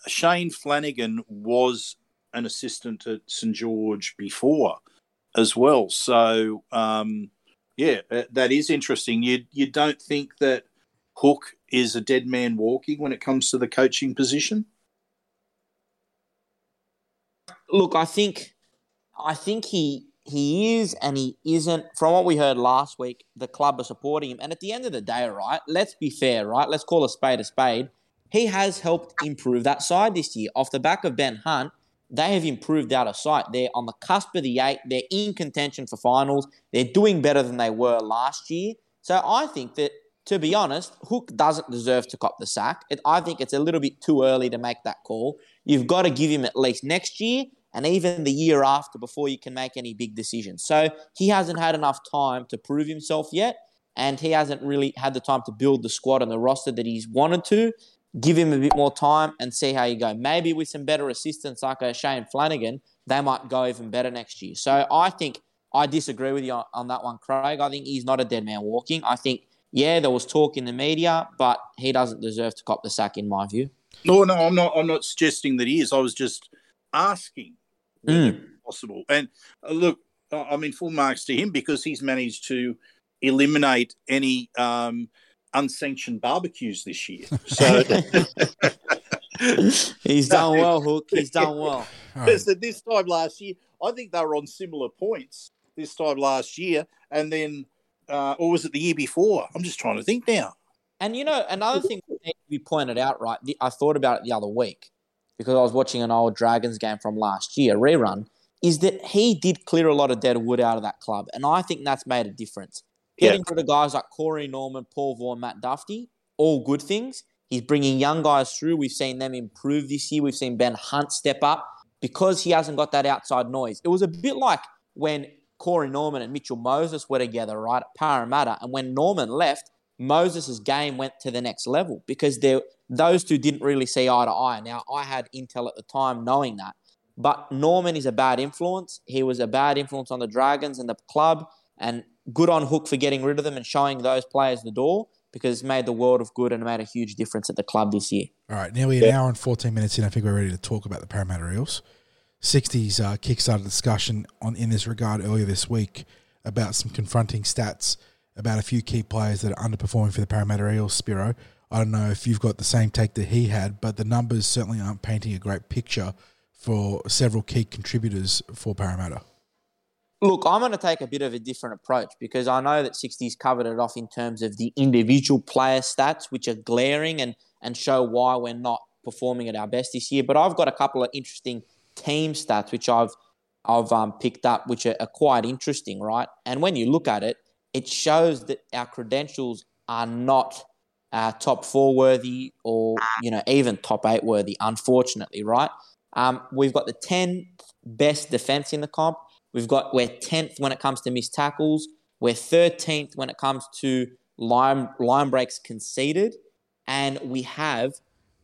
[SPEAKER 4] Shane Flanagan was an assistant at St George before as well. So um, yeah, that- that is interesting. You you don't think that Hook is a dead man walking when it comes to the coaching position?
[SPEAKER 5] Look, I think, I think he he is and he isn't. From what we heard last week, the club are supporting him. And at the end of the day, right? Let's be fair, right? Let's call a spade a spade. He has helped improve that side this year. Off the back of Ben Hunt, they have improved out of sight. They're on the cusp of the eight. They're in contention for finals. They're doing better than they were last year. So I think that, to be honest, Hook doesn't deserve to cop the sack. It, I think it's a little bit too early to make that call. You've got to give him at least next year and even the year after before you can make any big decisions. So he hasn't had enough time to prove himself yet, and he hasn't really had the time to build the squad and the roster that he's wanted to. Give him a bit more time and see how you go. Maybe with some better assistants like a Shane Flanagan, they might go even better next year. So I think I disagree with you on, on that one, Craig. I think he's not a dead man walking. I think, yeah, there was talk in the media, but he doesn't deserve to cop the sack, in my view.
[SPEAKER 4] No, no, I'm not. I'm not suggesting that he is. I was just asking
[SPEAKER 5] Mm.
[SPEAKER 4] possible. And uh, look, I mean, full marks to him because he's managed to eliminate any um, unsanctioned barbecues this year. So
[SPEAKER 5] He's done well, Hook. He's done well.
[SPEAKER 2] All right.
[SPEAKER 4] so this time last year, I think they were on similar points this time last year, and then uh, or was it the year before? I'm just trying to think now.
[SPEAKER 5] And you know, another thing that needs to be pointed out, right? the- I thought about it the other week because I was watching an old Dragons game from last year, rerun, is that he did clear a lot of dead wood out of that club. And I think that's made a difference.
[SPEAKER 4] Yeah.
[SPEAKER 5] Getting rid of guys like Corey Norman, Paul Vaughan, Matt Duffy, all good things. He's bringing young guys through. We've seen them improve this year. We've seen Ben Hunt step up because he hasn't got that outside noise. It was a bit like when Corey Norman and Mitchell Moses were together, right, at Parramatta. And when Norman left, Moses' game went to the next level because they, those two didn't really see eye to eye. Now, I had intel at the time knowing that. But Norman is a bad influence. He was a bad influence on the Dragons and the club. And good on Hook for getting rid of them and showing those players the door because it's made the world of good and made a huge difference at the club this year.
[SPEAKER 2] All right, now we're an hour and 14 minutes in. I think we're ready to talk about the Parramatta Eels. 60s uh, kickstarted a discussion on in this regard earlier this week about some confronting stats about a few key players that are underperforming for the Parramatta Eels, Spiro. I don't know if you've got the same take that he had, but the numbers certainly aren't painting a great picture for several key contributors for Parramatta.
[SPEAKER 5] Look, I'm going to take a bit of a different approach because I know that 60s covered it off in terms of the individual player stats, which are glaring and, and show why we're not performing at our best this year. But I've got a couple of interesting team stats which I've I've um, picked up, which are, are quite interesting, right? And when you look at it, it shows that our credentials are not uh, top four worthy or you know even top eight worthy. Unfortunately, right? Um, we've got the 10th best defense in the comp. We've got we're 10th when it comes to missed tackles. We're 13th when it comes to line line breaks conceded, and we have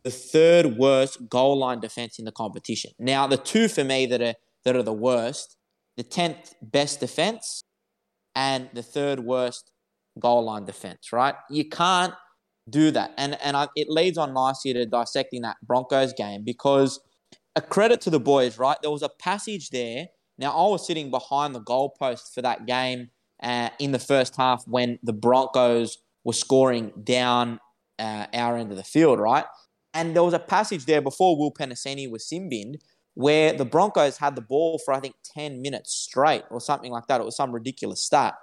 [SPEAKER 5] the third worst goal line defense in the competition. Now, the two for me that are that are the worst, the 10th best defense and the third worst goal line defense, right? You can't do that. And and I, it leads on nicely to dissecting that Broncos game because a credit to the boys, right? There was a passage there. Now I was sitting behind the goalpost for that game uh, in the first half when the Broncos were scoring down uh, our end of the field, right? And there was a passage there before Will Penisini was sin where the Broncos had the ball for I think 10 minutes straight or something like that. It was some ridiculous stat.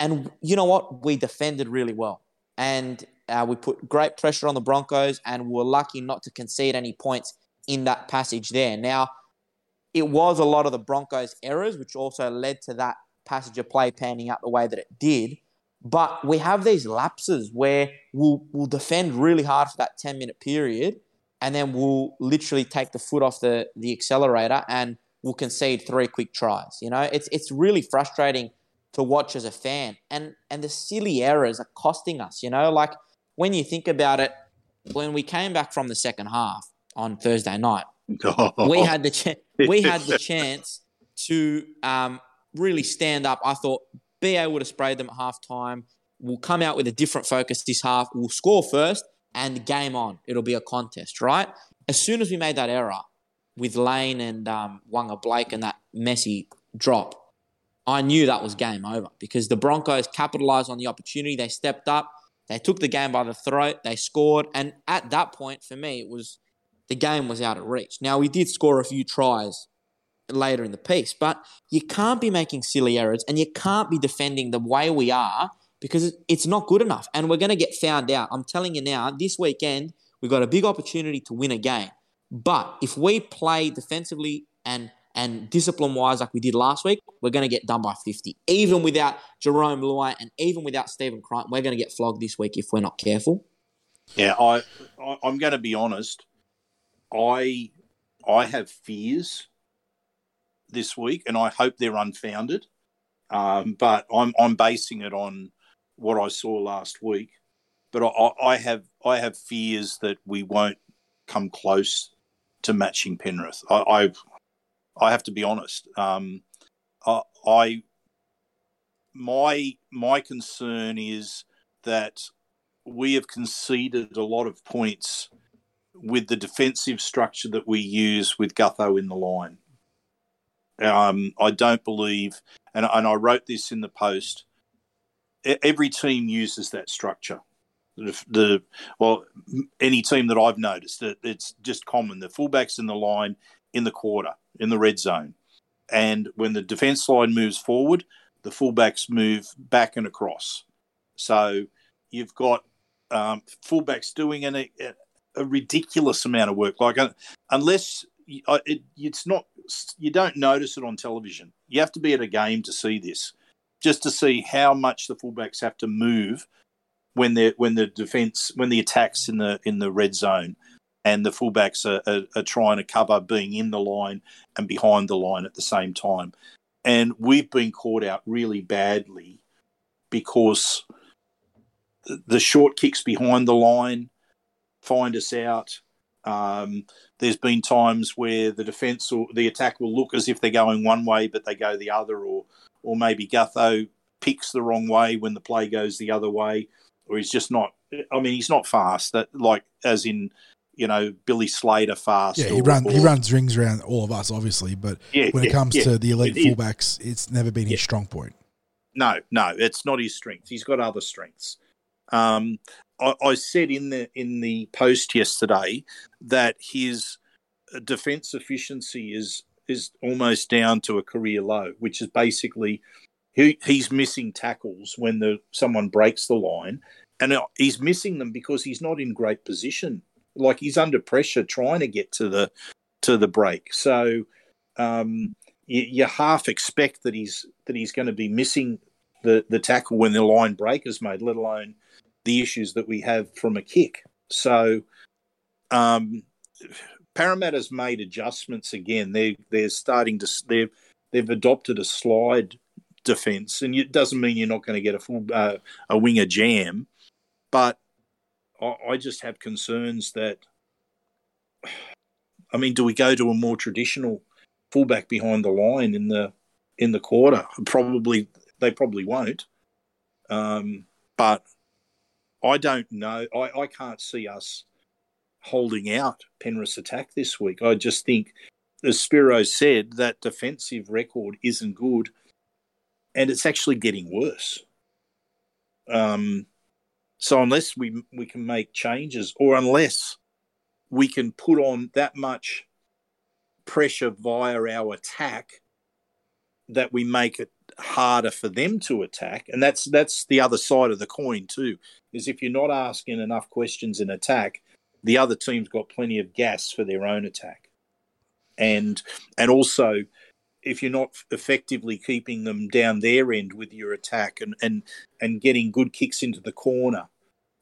[SPEAKER 5] And you know what? We defended really well. And uh, we put great pressure on the Broncos and we were lucky not to concede any points in that passage there. Now, it was a lot of the Broncos' errors, which also led to that passage of play panning out the way that it did. But we have these lapses where we'll, we'll defend really hard for that 10 minute period and then we'll literally take the foot off the, the accelerator and we'll concede three quick tries. You know, it's, it's really frustrating to watch as a fan. And, and the silly errors are costing us, you know, like when you think about it, when we came back from the second half on Thursday night, we had the ch- we had the chance to um, really stand up. I thought BA would have sprayed them at halftime. We'll come out with a different focus this half. We'll score first and game on. It'll be a contest, right? As soon as we made that error with Lane and um, Waqa Blake and that messy drop, I knew that was game over because the Broncos capitalized on the opportunity. They stepped up. They took the game by the throat. They scored. And at that point, for me, it was the game was out of reach. Now, we did score a few tries later in the piece. But you can't be making silly errors and you can't be defending the way we are because it's not good enough. And we're going to get found out. I'm telling you now, this weekend, we've got a big opportunity to win a game. But if we play defensively and and discipline wise, like we did last week, we're going to get done by 50. Even without Jarome Luai and even without Stephen Crichton, we're going to get flogged this week if we're not careful.
[SPEAKER 4] Yeah, I, I I'm going to be honest. I I have fears this week, and I hope they're unfounded. Um, but I'm I'm basing it on what I saw last week. But I, I have I have fears that we won't come close to matching Penrith. I I, I have to be honest. Um, I, I my my concern is that we have conceded a lot of points with the defensive structure that we use with Gutho in the line. Um, I don't believe, and, and I wrote this in the post. Every team uses that structure. The, the well, any team that I've noticed, it, it's just common. The fullbacks in the line in the quarter in the red zone, and when the defence line moves forward, the fullbacks move back and across. So you've got um, fullbacks doing an, a, ridiculous amount of work. Like uh, unless it, it's not you don't notice it on television. You have to be at a game to see this, just to see how much the fullbacks have to move when they when the defense when the attacks in the in the red zone and the fullbacks are, are, are, trying to cover being in the line and behind the line at the same time. And we've been caught out really badly because the short kicks behind the line find us out. Um, there's been times where the defence or the attack will look as if they're going one way, but they go the other, or or maybe Gutho picks the wrong way when the play goes the other way, or he's just not. I mean, he's not fast. That like as in you know Billy Slater fast.
[SPEAKER 2] Yeah, he or, runs or, he runs rings around all of us, obviously, but yeah, when it yeah, comes yeah. to the elite it, fullbacks, it's never been his strong point.
[SPEAKER 4] No, no, it's not his strength. He's got other strengths. Um, I, I said in the in the post yesterday that his defence efficiency is is almost down to a career low, which is basically he, he's missing tackles when the someone breaks the line, and he's missing them because he's not in great position. Like he's under pressure trying to get to the to the break. So um, you, you half expect that he's that he's going to be missing the the tackle when the line break is made, let alone the issues that we have from a kick. So, um, Parramatta's made adjustments again. They're they're starting to they've they've adopted a slide defence, and it doesn't mean you're not going to get a full uh, a winger jam, but I, I just have concerns that. I mean, do we go to a more traditional fullback behind the line in the in the quarter? Probably they probably won't. Um, but I don't know. I, I can't see us holding out Penrith's attack this week. I just think, as Spiro said, that defensive record isn't good, and it's actually getting worse. Um, so unless we we can make changes, or unless we can put on that much pressure via our attack that we make it harder for them to attack and that's that's the other side of the coin too is if you're not asking enough questions in attack the other team's got plenty of gas for their own attack. And and also if you're not effectively keeping them down their end with your attack and and and getting good kicks into the corner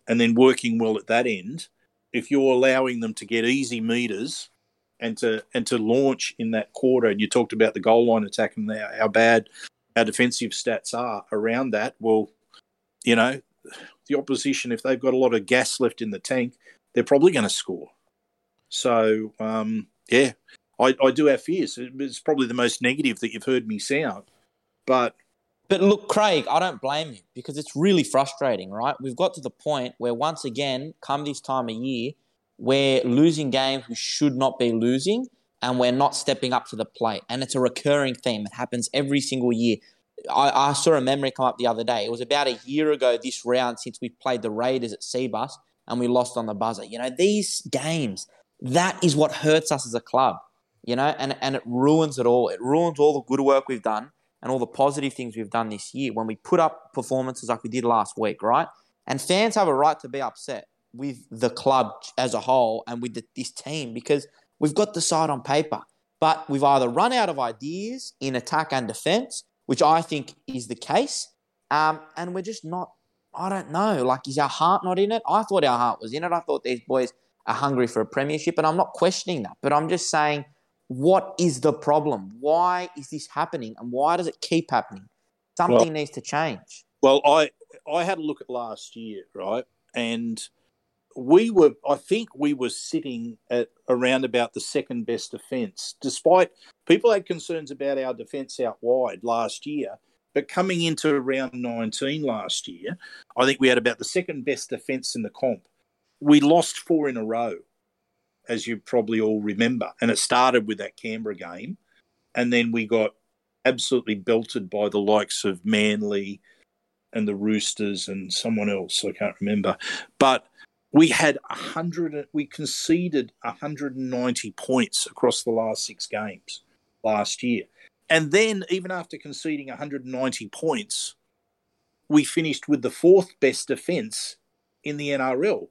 [SPEAKER 4] and then working well at that end if you're allowing them to get easy meters and to and to launch in that quarter and you talked about the goal line attack and how bad our defensive stats are around that well you know the opposition if they've got a lot of gas left in the tank they're probably going to score so um, yeah I, I do have fears it's probably the most negative that you've heard me sound but
[SPEAKER 5] But look, Craig, I don't blame you because it's really frustrating, right? We've got to the point where once again, come this time of year, we're losing games we should not be losing and we're not stepping up to the plate. And it's a recurring theme. It happens every single year. I, I saw a memory come up the other day. It was about a year ago this round since we played the Raiders at Cbus and we lost on the buzzer. You know, these games, that is what hurts us as a club, you know, and, and it ruins it all. It ruins all the good work we've done and all the positive things we've done this year when we put up performances like we did last week, right? And fans have a right to be upset with the club as a whole and with the, this team because we've got the side on paper, but we've either run out of ideas in attack and defense, which I think is the case, um, and we're just not. I don't know. Like, is our heart not in it? I thought our heart was in it. I thought these boys are hungry for a premiership, and I'm not questioning that. But I'm just saying what is the problem? Why is this happening? And why does it keep happening? Something well, needs to change.
[SPEAKER 4] Well, I I had a look at last year, right? And we were I think we were sitting at around about the second best defence, despite people had concerns about our defence out wide last year. But coming into round 19 last year, I think we had about the second best defence in the comp. We lost four in a row as you probably all remember. And it started with that Canberra game. And then we got absolutely belted by the likes of Manly and the Roosters and someone else. I can't remember. But we had 100, we conceded 190 points across the last six games last year. And then, even after conceding 190 points, we finished with the fourth best defence in the NRL.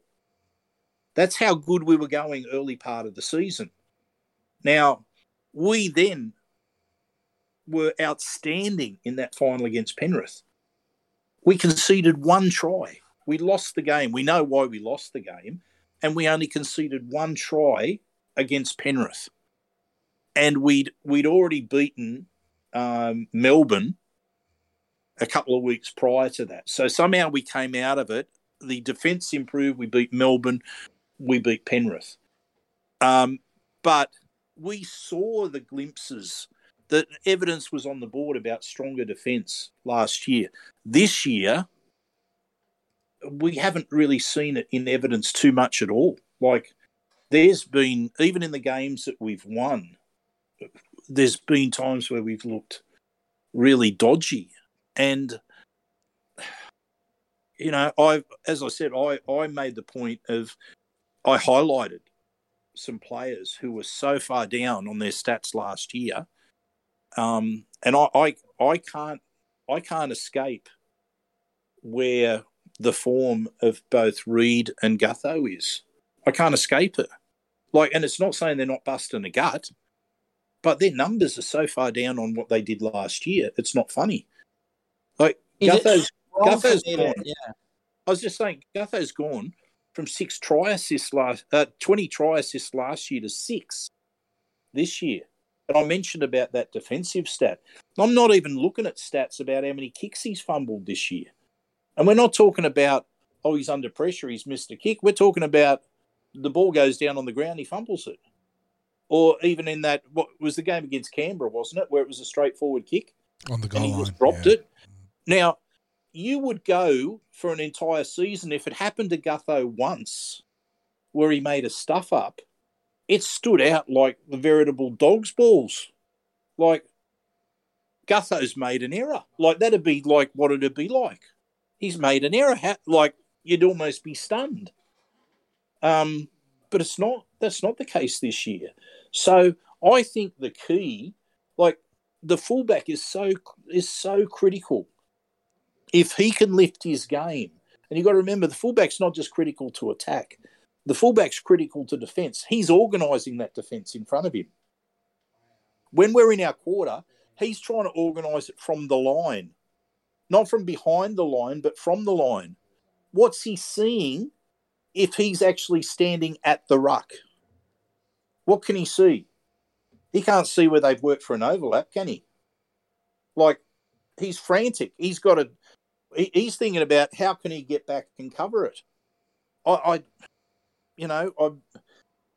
[SPEAKER 4] That's how good we were going early part of the season. Now, we then were outstanding in that final against Penrith. We conceded one try. We lost the game. We know why we lost the game. And we only conceded one try against Penrith. And we'd we'd already beaten um, Melbourne a couple of weeks prior to that. So somehow we came out of it. The defence improved. We beat Melbourne we beat Penrith. Um, but we saw the glimpses that evidence was on the board about stronger defence last year. This year, we haven't really seen it in evidence too much at all. Like, there's been, even in the games that we've won, there's been times where we've looked really dodgy. And, you know, I, as I said, I, I made the point of I highlighted some players who were so far down on their stats last year, um, and I, I I can't I can't escape where the form of both Reed and Gutho is. I can't escape it. Like, and it's not saying they're not busting a gut, but their numbers are so far down on what they did last year. It's not funny. Like is Gutho's Gutho's gone. Yeah. I was just saying Gutho's gone from six try assists last, uh, 20 try assists last year to six this year. And I mentioned about that defensive stat. I'm not even looking at stats about how many kicks he's fumbled this year. And we're not talking about, oh, he's under pressure, he's missed a kick. We're talking about the ball goes down on the ground, he fumbles it. Or even in that, what was the game against Canberra, wasn't it, where it was a straightforward kick?
[SPEAKER 2] On the goal
[SPEAKER 4] and he
[SPEAKER 2] line.
[SPEAKER 4] Just dropped
[SPEAKER 2] yeah.
[SPEAKER 4] it. Now, you would go for an entire season if it happened to Gutho once, where he made a stuff up. It stood out like the veritable dog's balls. Like Gutho's made an error. Like that'd be like what it'd be like. He's made an error. Like you'd almost be stunned. Um, but it's not. That's not the case this year. So I think the key, like the fullback, is so is so critical. If he can lift his game, and you've got to remember, the fullback's not just critical to attack. The fullback's critical to defence. He's organising that defence in front of him. When we're in our quarter, he's trying to organise it from the line, not from behind the line, but from the line. What's he seeing if he's actually standing at the ruck? What can he see? He can't see where they've worked for an overlap, can he? Like, he's frantic. He's got to, he's thinking about how can he get back and cover it. I, I you know, I,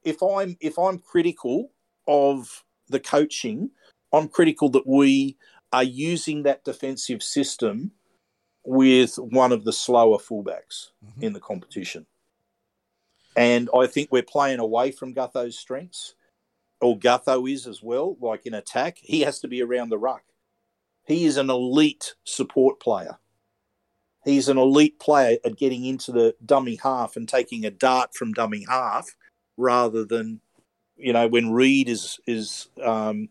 [SPEAKER 4] if I'm if I'm critical of the coaching, I'm critical that we are using that defensive system with one of the slower fullbacks mm-hmm. in the competition. And I think we're playing away from Gutho's strengths, or Gutho is as well, like in attack. He has to be around the ruck. He is an elite support player. He's an elite player at getting into the dummy half and taking a dart from dummy half rather than, you know, when Reed is is um,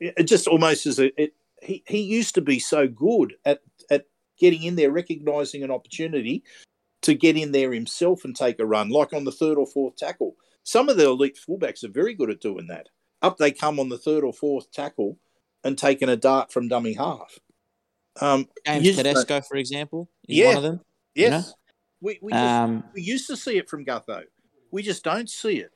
[SPEAKER 4] it just almost as a it, he he used to be so good at at getting in there, recognizing an opportunity to get in there himself and take a run, like on the third or fourth tackle. Some of the elite fullbacks are very good at doing that. Up they come on the third or fourth tackle and taking a dart from dummy half.
[SPEAKER 5] Um, James Tedesco, for example, is yeah, one of them.
[SPEAKER 4] Yes. You know? We, we, just, um, we used to see it from Gutho. We just don't see it.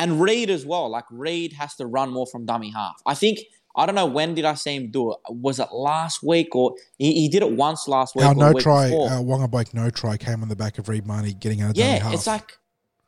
[SPEAKER 5] And Reed as well. Like Reed has to run more from dummy half. I think I don't know when did I see him do it. Was it last week or he, he did it once last week?
[SPEAKER 2] Our no try, our uh, Waqa Blake no try came on the back of Reed Mahoney getting out of the room.
[SPEAKER 5] yeah. It's like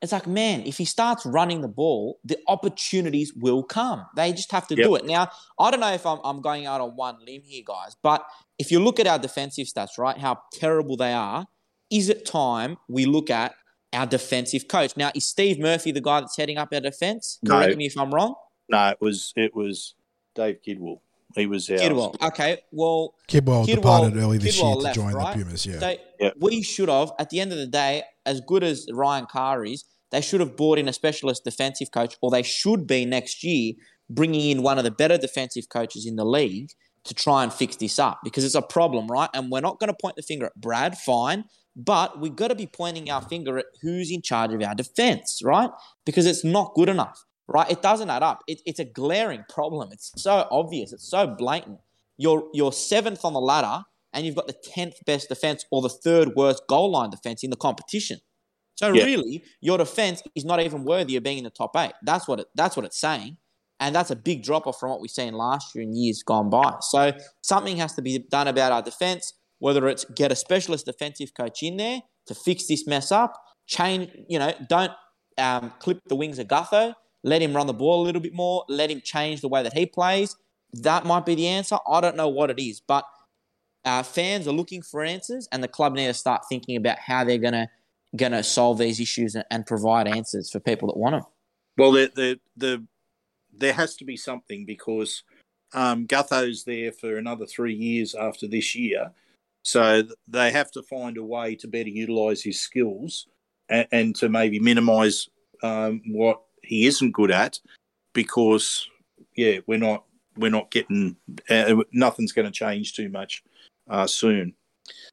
[SPEAKER 5] it's like man, if he starts running the ball, the opportunities will come. They just have to yep. do it. Now I don't know if I'm I'm going out on one limb here, guys, but if you look at our defensive stats, right, how terrible they are, is it time we look at our defensive coach? Now, is Steve Murphy the guy that's heading up our defense? Correct no. me if I'm wrong.
[SPEAKER 4] No, it was it was Dave Kidwell. He was our
[SPEAKER 5] Kidwell. Okay, well,
[SPEAKER 2] Kidwell, Kidwell departed early this Kidwell year left, to join right? the Pumas. Yeah,
[SPEAKER 5] so yep. we should have. At the end of the day, as good as Ryan Carr is, they should have brought in a specialist defensive coach, or they should be next year bringing in one of the better defensive coaches in the league to try and fix this up because it's a problem, right? And we're not going to point the finger at Brad, fine, but we've got to be pointing our finger at who's in charge of our defense, right? Because it's not good enough right? It doesn't add up. It, it's a glaring problem. It's so obvious. It's so blatant. You're you're seventh on the ladder, and you've got the tenth best defense or the third worst goal line defense in the competition. So yeah. really, your defense is not even worthy of being in the top eight. That's what it, that's what it's saying, and that's a big drop off from what we've seen last year and years gone by. So something has to be done about our defense. Whether it's get a specialist defensive coach in there to fix this mess up, change, you know, don't um, clip the wings of Gutho let him run the ball a little bit more, let him change the way that he plays. That might be the answer. I don't know what it is, but uh, fans are looking for answers, and the club need to start thinking about how they're gonna gonna solve these issues and, and provide answers for people that want them.
[SPEAKER 4] Well, the the, the there has to be something because um, Gutho's there for another three years after this year, so they have to find a way to better utilise his skills and, and to maybe minimise um, what he isn't good at because yeah we're not we're not getting uh, nothing's going to change too much uh, soon.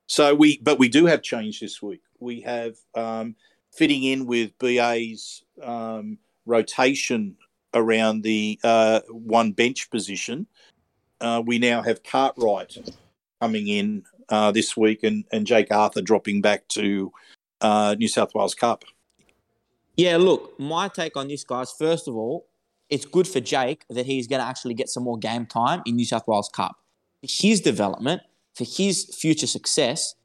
[SPEAKER 4] So we but we do have change this week. We have um, fitting in with ba's um, rotation around the uh, one bench position. Uh, we now have cartwright coming in uh, this week and, and jake arthur dropping back to uh, new south wales cup
[SPEAKER 5] yeah, look, my take on this, guys, first of all, it's good for Jake that he's going to actually get some more game time in New South Wales Cup. For his development, for his future success,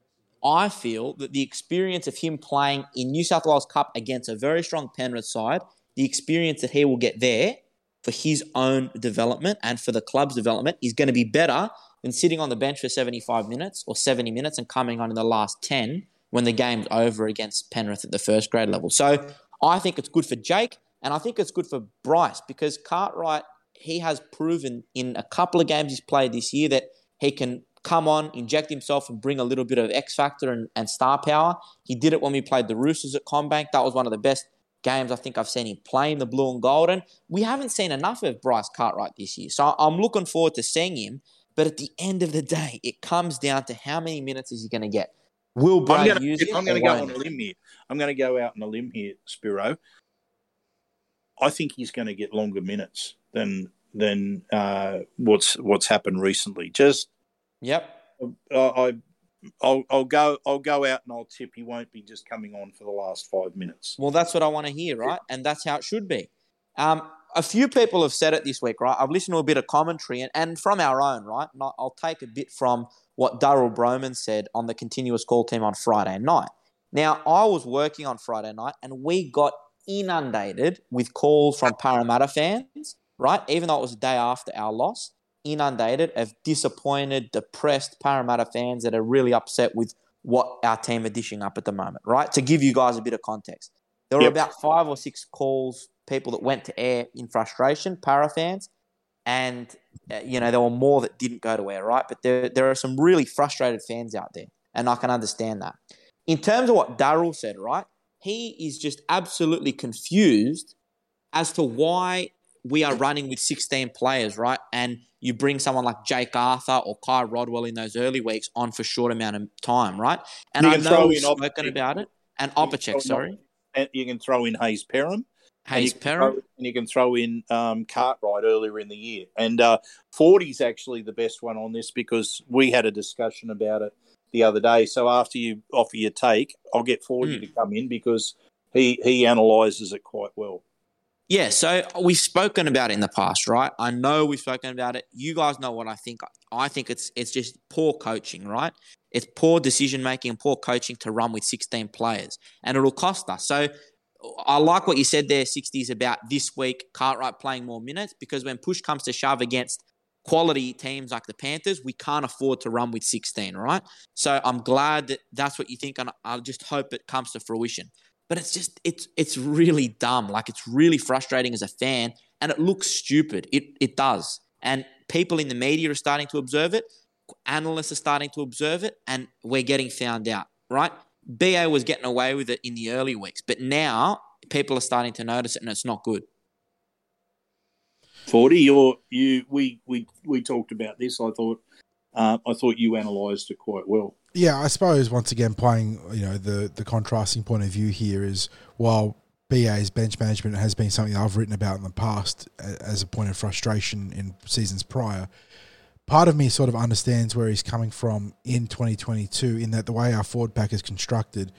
[SPEAKER 5] I feel that the experience of him playing in New South Wales Cup against a very strong Penrith side, the experience that he will get there for his own development and for the club's development is going to be better than sitting on the bench for 75 minutes or 70 minutes and coming on in the last 10 when the game's over against Penrith at the first grade level. So I think it's good for Jake and I think it's good for Bryce because Cartwright, he has proven in a couple of games he's played this year that he can come on, inject himself, and bring a little bit of X factor and, and star power. He did it when we played the Roosters at CommBank. That was one of the best games I think I've seen him play in the blue and golden. We haven't seen enough of Bryce Cartwright this year, so I'm looking forward to seeing him. But at the end of the day, it comes down to how many minutes is he going to get. Will Brad
[SPEAKER 4] I'm gonna,
[SPEAKER 5] use?
[SPEAKER 4] I'm going to go on a limb here. I'm going to go out on a limb here, Spiro. I think he's going to get longer minutes than than uh, what's what's happened recently. Just
[SPEAKER 5] Yep.
[SPEAKER 4] I, I I'll, I'll go I'll go out and I'll tip he won't be just coming on for the last five minutes.
[SPEAKER 5] Well, that's what I want to hear, right? And that's how it should be. Um, a few people have said it this week, right? I've listened to a bit of commentary and, and from our own, right? And I'll take a bit from what Daryl Brohman said on the continuous call team on Friday night. Now, I was working on Friday night and we got inundated with calls from Parramatta fans, right? Even though it was a day after our loss, inundated of disappointed, depressed Parramatta fans that are really upset with what our team are dishing up at the moment, right? To give you guys a bit of context, there were
[SPEAKER 4] Yep.
[SPEAKER 5] about five or six calls, people that went to air in frustration, Parra fans, and uh, you know there were more that didn't go to air, right? But there there are some really frustrated fans out there, and I can understand that. In terms of what Daryl said, right? He is just absolutely confused as to why we are running with 16 players, right? And you bring someone like Jake Arthur or Ky Rodwell in those early weeks on for short amount of time, right? And I know we've
[SPEAKER 4] in Op-
[SPEAKER 5] about it. And
[SPEAKER 4] Opacic,
[SPEAKER 5] sorry.
[SPEAKER 4] And you can throw in Hayze Perham. And you
[SPEAKER 5] Hayze
[SPEAKER 4] can
[SPEAKER 5] Perham.
[SPEAKER 4] throw- and you can throw in um, Cartwright earlier in the year. And uh, 40's actually the best one on this because we had a discussion about it the other day. So after you offer your take, I'll get 40
[SPEAKER 5] Hmm.
[SPEAKER 4] to come in because he, he analyses it quite well.
[SPEAKER 5] Yeah, so we've spoken about it in the past, right? I know we've spoken about it. You guys know what I think. I think it's it's just poor coaching, right? It's poor decision making and poor coaching to run with 16 players, and it'll cost us. So I like what you said there, 60s, about this week Cartwright playing more minutes because when push comes to shove against quality teams like the Panthers, we can't afford to run with 16, right? So I'm glad that that's what you think, and I just hope it comes to fruition but it's just it's it's really dumb. Like it's really frustrating as a fan, and it looks stupid. It it does, and people in the media are starting to observe it. Analysts are starting to observe it, and we're getting found out. Right? BA was getting away with it in the early weeks, but now people are starting to notice it, and it's not good.
[SPEAKER 4] 40, you're, you, we, we, we talked about this. I thought, uh, I thought you analysed it quite well.
[SPEAKER 2] Yeah, I suppose once again playing you know the the contrasting point of view here is while BA's bench management has been something I've written about in the past as a point of frustration in seasons prior. Part of me sort of understands where he's coming from in 2022 in that the way our forward pack is constructed,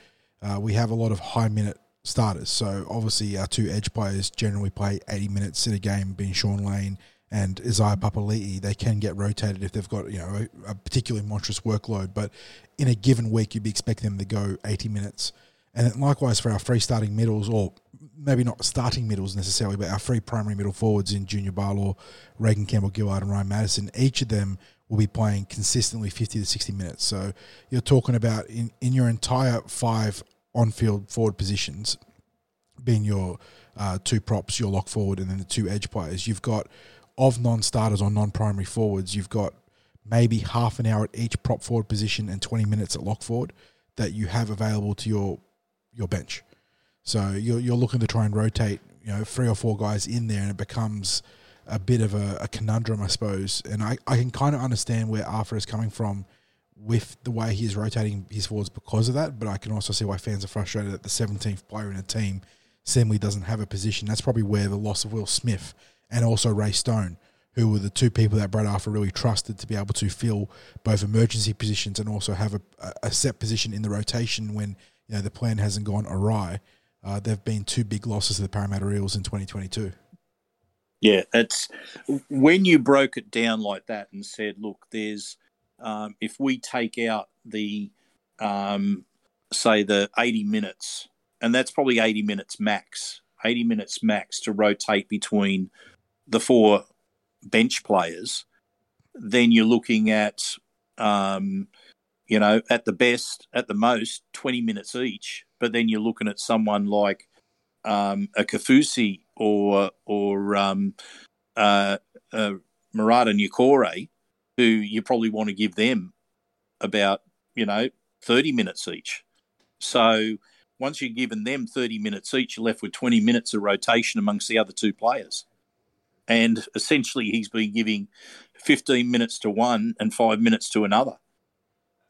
[SPEAKER 2] uh, we have a lot of high minute starters. So obviously our two edge players generally play 80 minutes in a game, being Shaun Lane and Isaiah Papali'i. They can get rotated if they've got you know a, a particularly monstrous workload, but in a given week you'd be expecting them to go 80 minutes. And likewise for our free starting middles, or maybe not starting middles necessarily, but our free primary middle forwards in Junior Paulo, Reagan Campbell Gillard, and Ryan Matterson, each of them will be playing consistently 50 to 60 minutes. So you're talking about in, in your entire five on field forward positions, being your uh, two props, your lock forward, and then the two edge players, you've got of non starters or non primary forwards, you've got maybe half an hour at each prop forward position and 20 minutes at lock forward that you have available to your your bench. So you're, you're looking to try and rotate, you know, three or four guys in there, and it becomes a bit of a, a conundrum, I suppose. And I, I can kind of understand where Arthur is coming from with the way he's rotating his forwards because of that. But I can also see why fans are frustrated that the 17th player in a team seemingly doesn't have a position. That's probably where the loss of Will Smith and also Ray Stone, who were the two people that Brad Arthur really trusted to be able to fill both emergency positions and also have a, a set position in the rotation when you know the plan hasn't gone awry. Uh, they've been two big losses to the Parramatta Eels in 2022.
[SPEAKER 4] Yeah, it's when you broke it down like that and said, look, there's um, if we take out the um, say the 80 minutes, and that's probably 80 minutes max, 80 minutes max to rotate between the four bench players. then you're looking at, um, you know, at the best, at the most, 20 minutes each. But then you're looking at someone like um, a Kaufusi or or um, uh, uh, Marata Niukore, who you probably want to give them about you know 30 minutes each. So once you've given them 30 minutes each, you're left with 20 minutes of rotation amongst the other two players. And essentially, he's been giving 15 minutes to one and five minutes to another.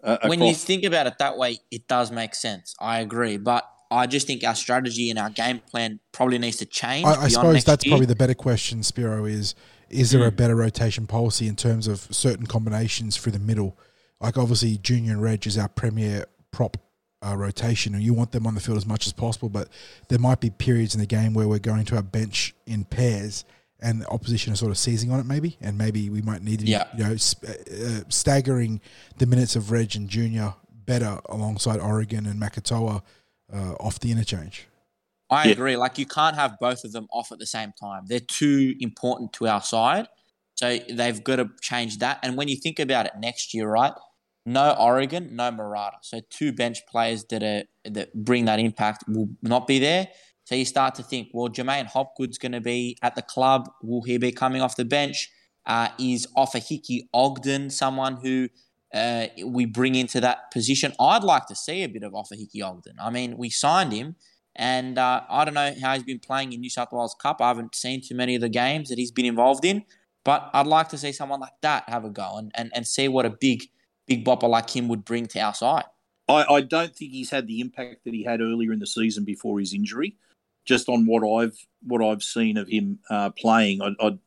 [SPEAKER 5] Uh, when you think about it that way, it does make sense. I agree. But I just think our strategy and our game plan probably needs to change.
[SPEAKER 2] I, I suppose that's year. probably the better question, Spiro, is is there mm. a hmm. better rotation policy in terms of certain combinations through the middle? Like obviously, Junior and Reg is our premier prop uh, rotation, and you want them on the field as much as possible. But there might be periods in the game where we're going to our bench in pairs, and the opposition are sort of seizing on it, maybe, and maybe we might need to, yeah. you know, uh, uh, staggering the minutes of Reg and Junior better alongside Oregon and Makatoa uh, off the interchange.
[SPEAKER 5] I agree. Like you can't have both of them off at the same time. They're too important to our side. So they've got to change that. And when you think about it next year, right? No Oregon, no Marata. So two bench players that are that bring that impact will not be there. So you start to think, well, J'maine Hopgood's going to be at the club. Will he be coming off the bench? Uh, is Ofahiki Ogden someone who uh, we bring into that position? I'd like to see a bit of Ofahiki Ogden. I mean, we signed him, and uh, I don't know how he's been playing in New South Wales Cup. I haven't seen too many of the games that he's been involved in, but I'd like to see someone like that have a go and, and, and see what a big – big bopper like him would bring to our side.
[SPEAKER 4] I, I don't think he's had the impact that he had earlier in the season before his injury. Just on what I've what I've seen of him uh, playing, I'd, I'd,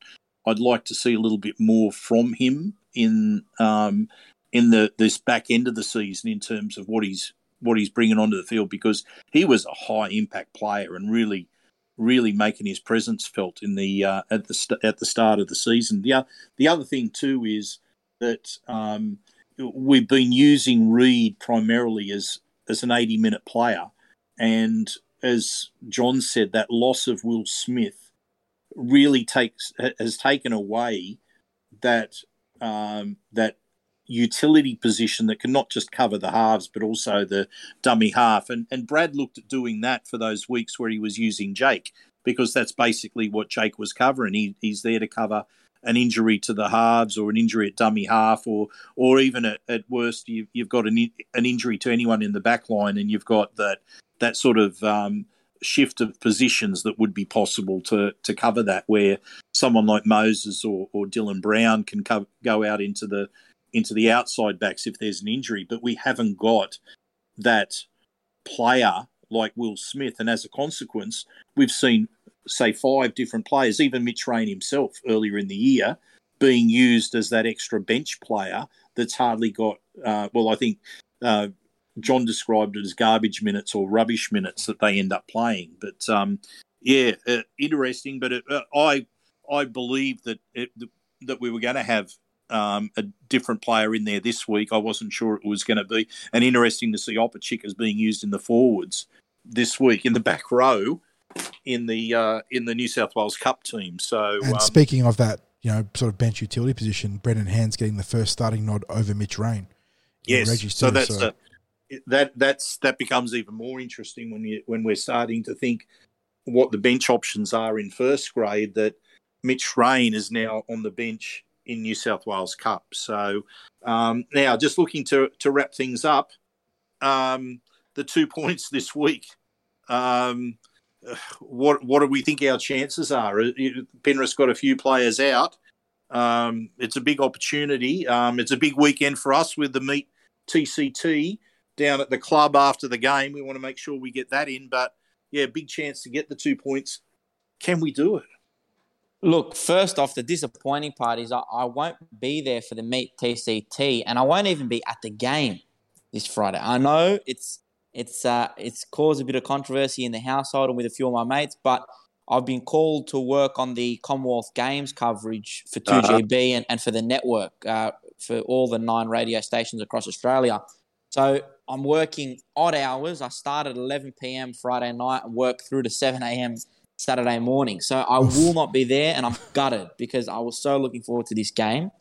[SPEAKER 4] I'd like to see a little bit more from him in um, in the this back end of the season in terms of what he's what he's bringing onto the field because he was a high impact player and really really making his presence felt in the uh, at the st- at the start of the season. The uh, the other thing too is that um, we've been using Reed primarily as as an 80 minute player, and as John said, that loss of Will Smith really takes has taken away that um, that utility position that can not just cover the halves but also the dummy half. And and Brad looked at doing that for those weeks where he was using Jake because that's basically what Jake was covering. He, he's there to cover an injury to the halves or an injury at dummy half or or even at, at worst you've, you've got an, an injury to anyone in the back line and you've got that that sort of um, shift of positions that would be possible to to cover that where someone like Moses or, or Dylan Brown can co- go out into the into the outside backs if there's an injury. But we haven't got that player like Will Smith. And as a consequence we've seen say five different players, even Mitch Rein himself earlier in the year, being used as that extra bench player that's hardly got. Uh, well, I think uh, John described it as garbage minutes or rubbish minutes that they end up playing. But um, yeah, uh, interesting. But it, uh, I I believe that it, that we were going to have um, a different player in there this week. I wasn't sure it was going to be. And interesting to see Opacic as being used in the forwards this week in the back row in the uh, in the New South Wales Cup team. So,
[SPEAKER 2] and um, speaking of that, you know, sort of bench utility position, Brendan Hands getting the first starting nod over Mitch Rein.
[SPEAKER 4] Yes, so that's so. A, that that's that becomes even more interesting when you when we're starting to think what the bench options are in first grade. That Mitch Rein is now on the bench in New South Wales Cup. So um, now, just looking to to wrap things up, um, the two points this week. Um, what what do we think our chances are? Uh, Penrith's got a few players out. Um, it's a big opportunity. Um, it's a big weekend for us with the meet TCT down at the club after the game. We want to make sure we get that in. But yeah, big chance to get the two points. Can we do it?
[SPEAKER 5] Look, first off, the disappointing part is I, I won't be there for the meet TCT, and I won't even be at the game this Friday. I know it's it's uh, it's caused a bit of controversy in the household and with a few of my mates, but I've been called to work on the Commonwealth Games coverage for 2GB uh-huh. and, and for the network uh, for all the nine radio stations across Australia. So I'm working odd hours. I start at 11 p.m. Friday night and work through to 7 a.m. Saturday morning. So I will not be there, and I'm gutted because I was so looking forward to this game.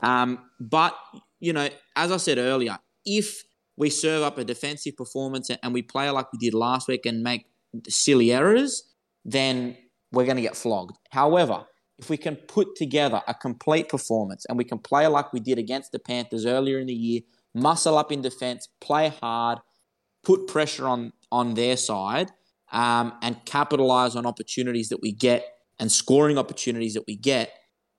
[SPEAKER 5] Um, but you know, as I said earlier, if we serve up a defensive performance and we play like we did last week and make silly errors, then we're going to get flogged. However, if we can put together a complete performance and we can play like we did against the Panthers earlier in the year, muscle up in defense, play hard, put pressure on on their side, um, and capitalize on opportunities that we get and scoring opportunities that we get.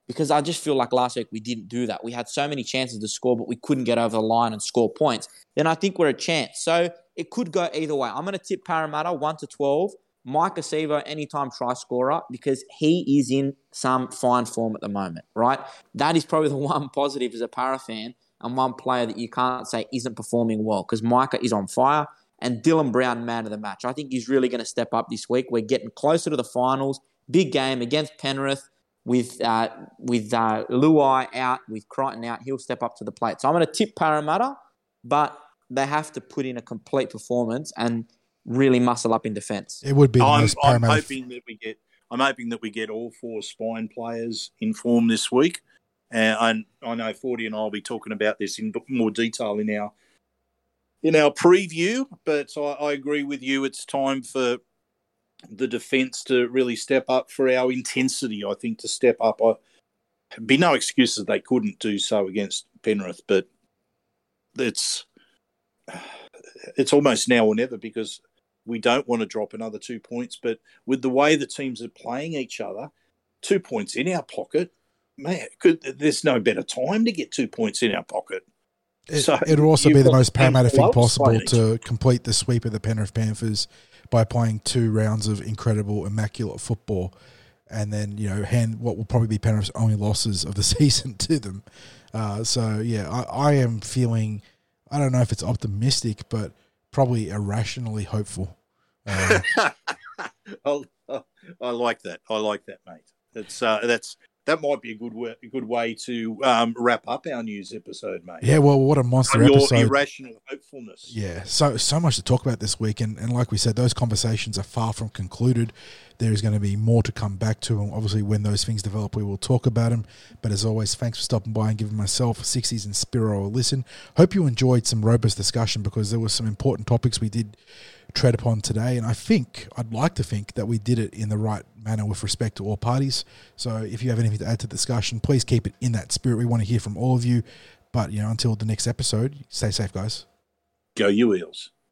[SPEAKER 5] Because I just feel like last week we didn't do that. We had so many chances to score, but we couldn't get over the line and score points. Then I think we're a chance. So it could go either way. I'm going to tip Parramatta 1 to 12. Maika Sivo, anytime try scorer, because he is in some fine form at the moment, right? That is probably the one positive as a Parra fan and one player that you can't say isn't performing well because Maika is on fire and Dylan Brown, man of the match. I think he's really going to step up this week. We're getting closer to the finals. Big game against Penrith with uh, with uh, Luai out, with Crichton out. He'll step up to the plate. So I'm going to tip Parramatta, but they have to put in a complete performance and really muscle up in defence.
[SPEAKER 2] It would be.
[SPEAKER 4] I'm, I'm hoping that we get. I'm hoping that we get all four spine players in form this week. And I know Forty and I will be talking about this in more detail in our in our preview. But I, I agree with you. It's time for the defence to really step up for our intensity. I think to step up. I be no excuses they couldn't do so against Penrith, but it's it's almost now or never because we don't want to drop another two points. But with the way the teams are playing each other, two points in our pocket, man, could there's no better time to get two points in our pocket.
[SPEAKER 2] It, so it'll also be the most Parramatta thing possible to complete the sweep of the Penrith Panthers by playing two rounds of incredible, immaculate football, and then you know hand what will probably be Penrith's only losses of the season to them. Uh, so yeah, I, I am feeling. I don't know if it's optimistic, but probably irrationally hopeful. Uh,
[SPEAKER 4] I, I like that. I like that, mate. It's uh, that's that might be a good way, a good way to um, wrap up our news episode, mate.
[SPEAKER 2] Yeah, well, what a monster
[SPEAKER 4] Your
[SPEAKER 2] episode!
[SPEAKER 4] Irrational hopefulness.
[SPEAKER 2] Yeah, so so much to talk about this week, and, and like we said, those conversations are far from concluded. There is going to be more to come back to, and obviously, when those things develop, we will talk about them. But as always, thanks for stopping by and giving myself, Sixties and Spiro a listen. Hope you enjoyed some robust discussion because there were some important topics we did tread upon today. And I think, I'd like to think that we did it in the right manner with respect to all parties. So if you have anything to add to the discussion, please keep it in that spirit. We want to hear from all of you. But, you know, until the next episode, stay safe, guys.
[SPEAKER 4] Go you Eels.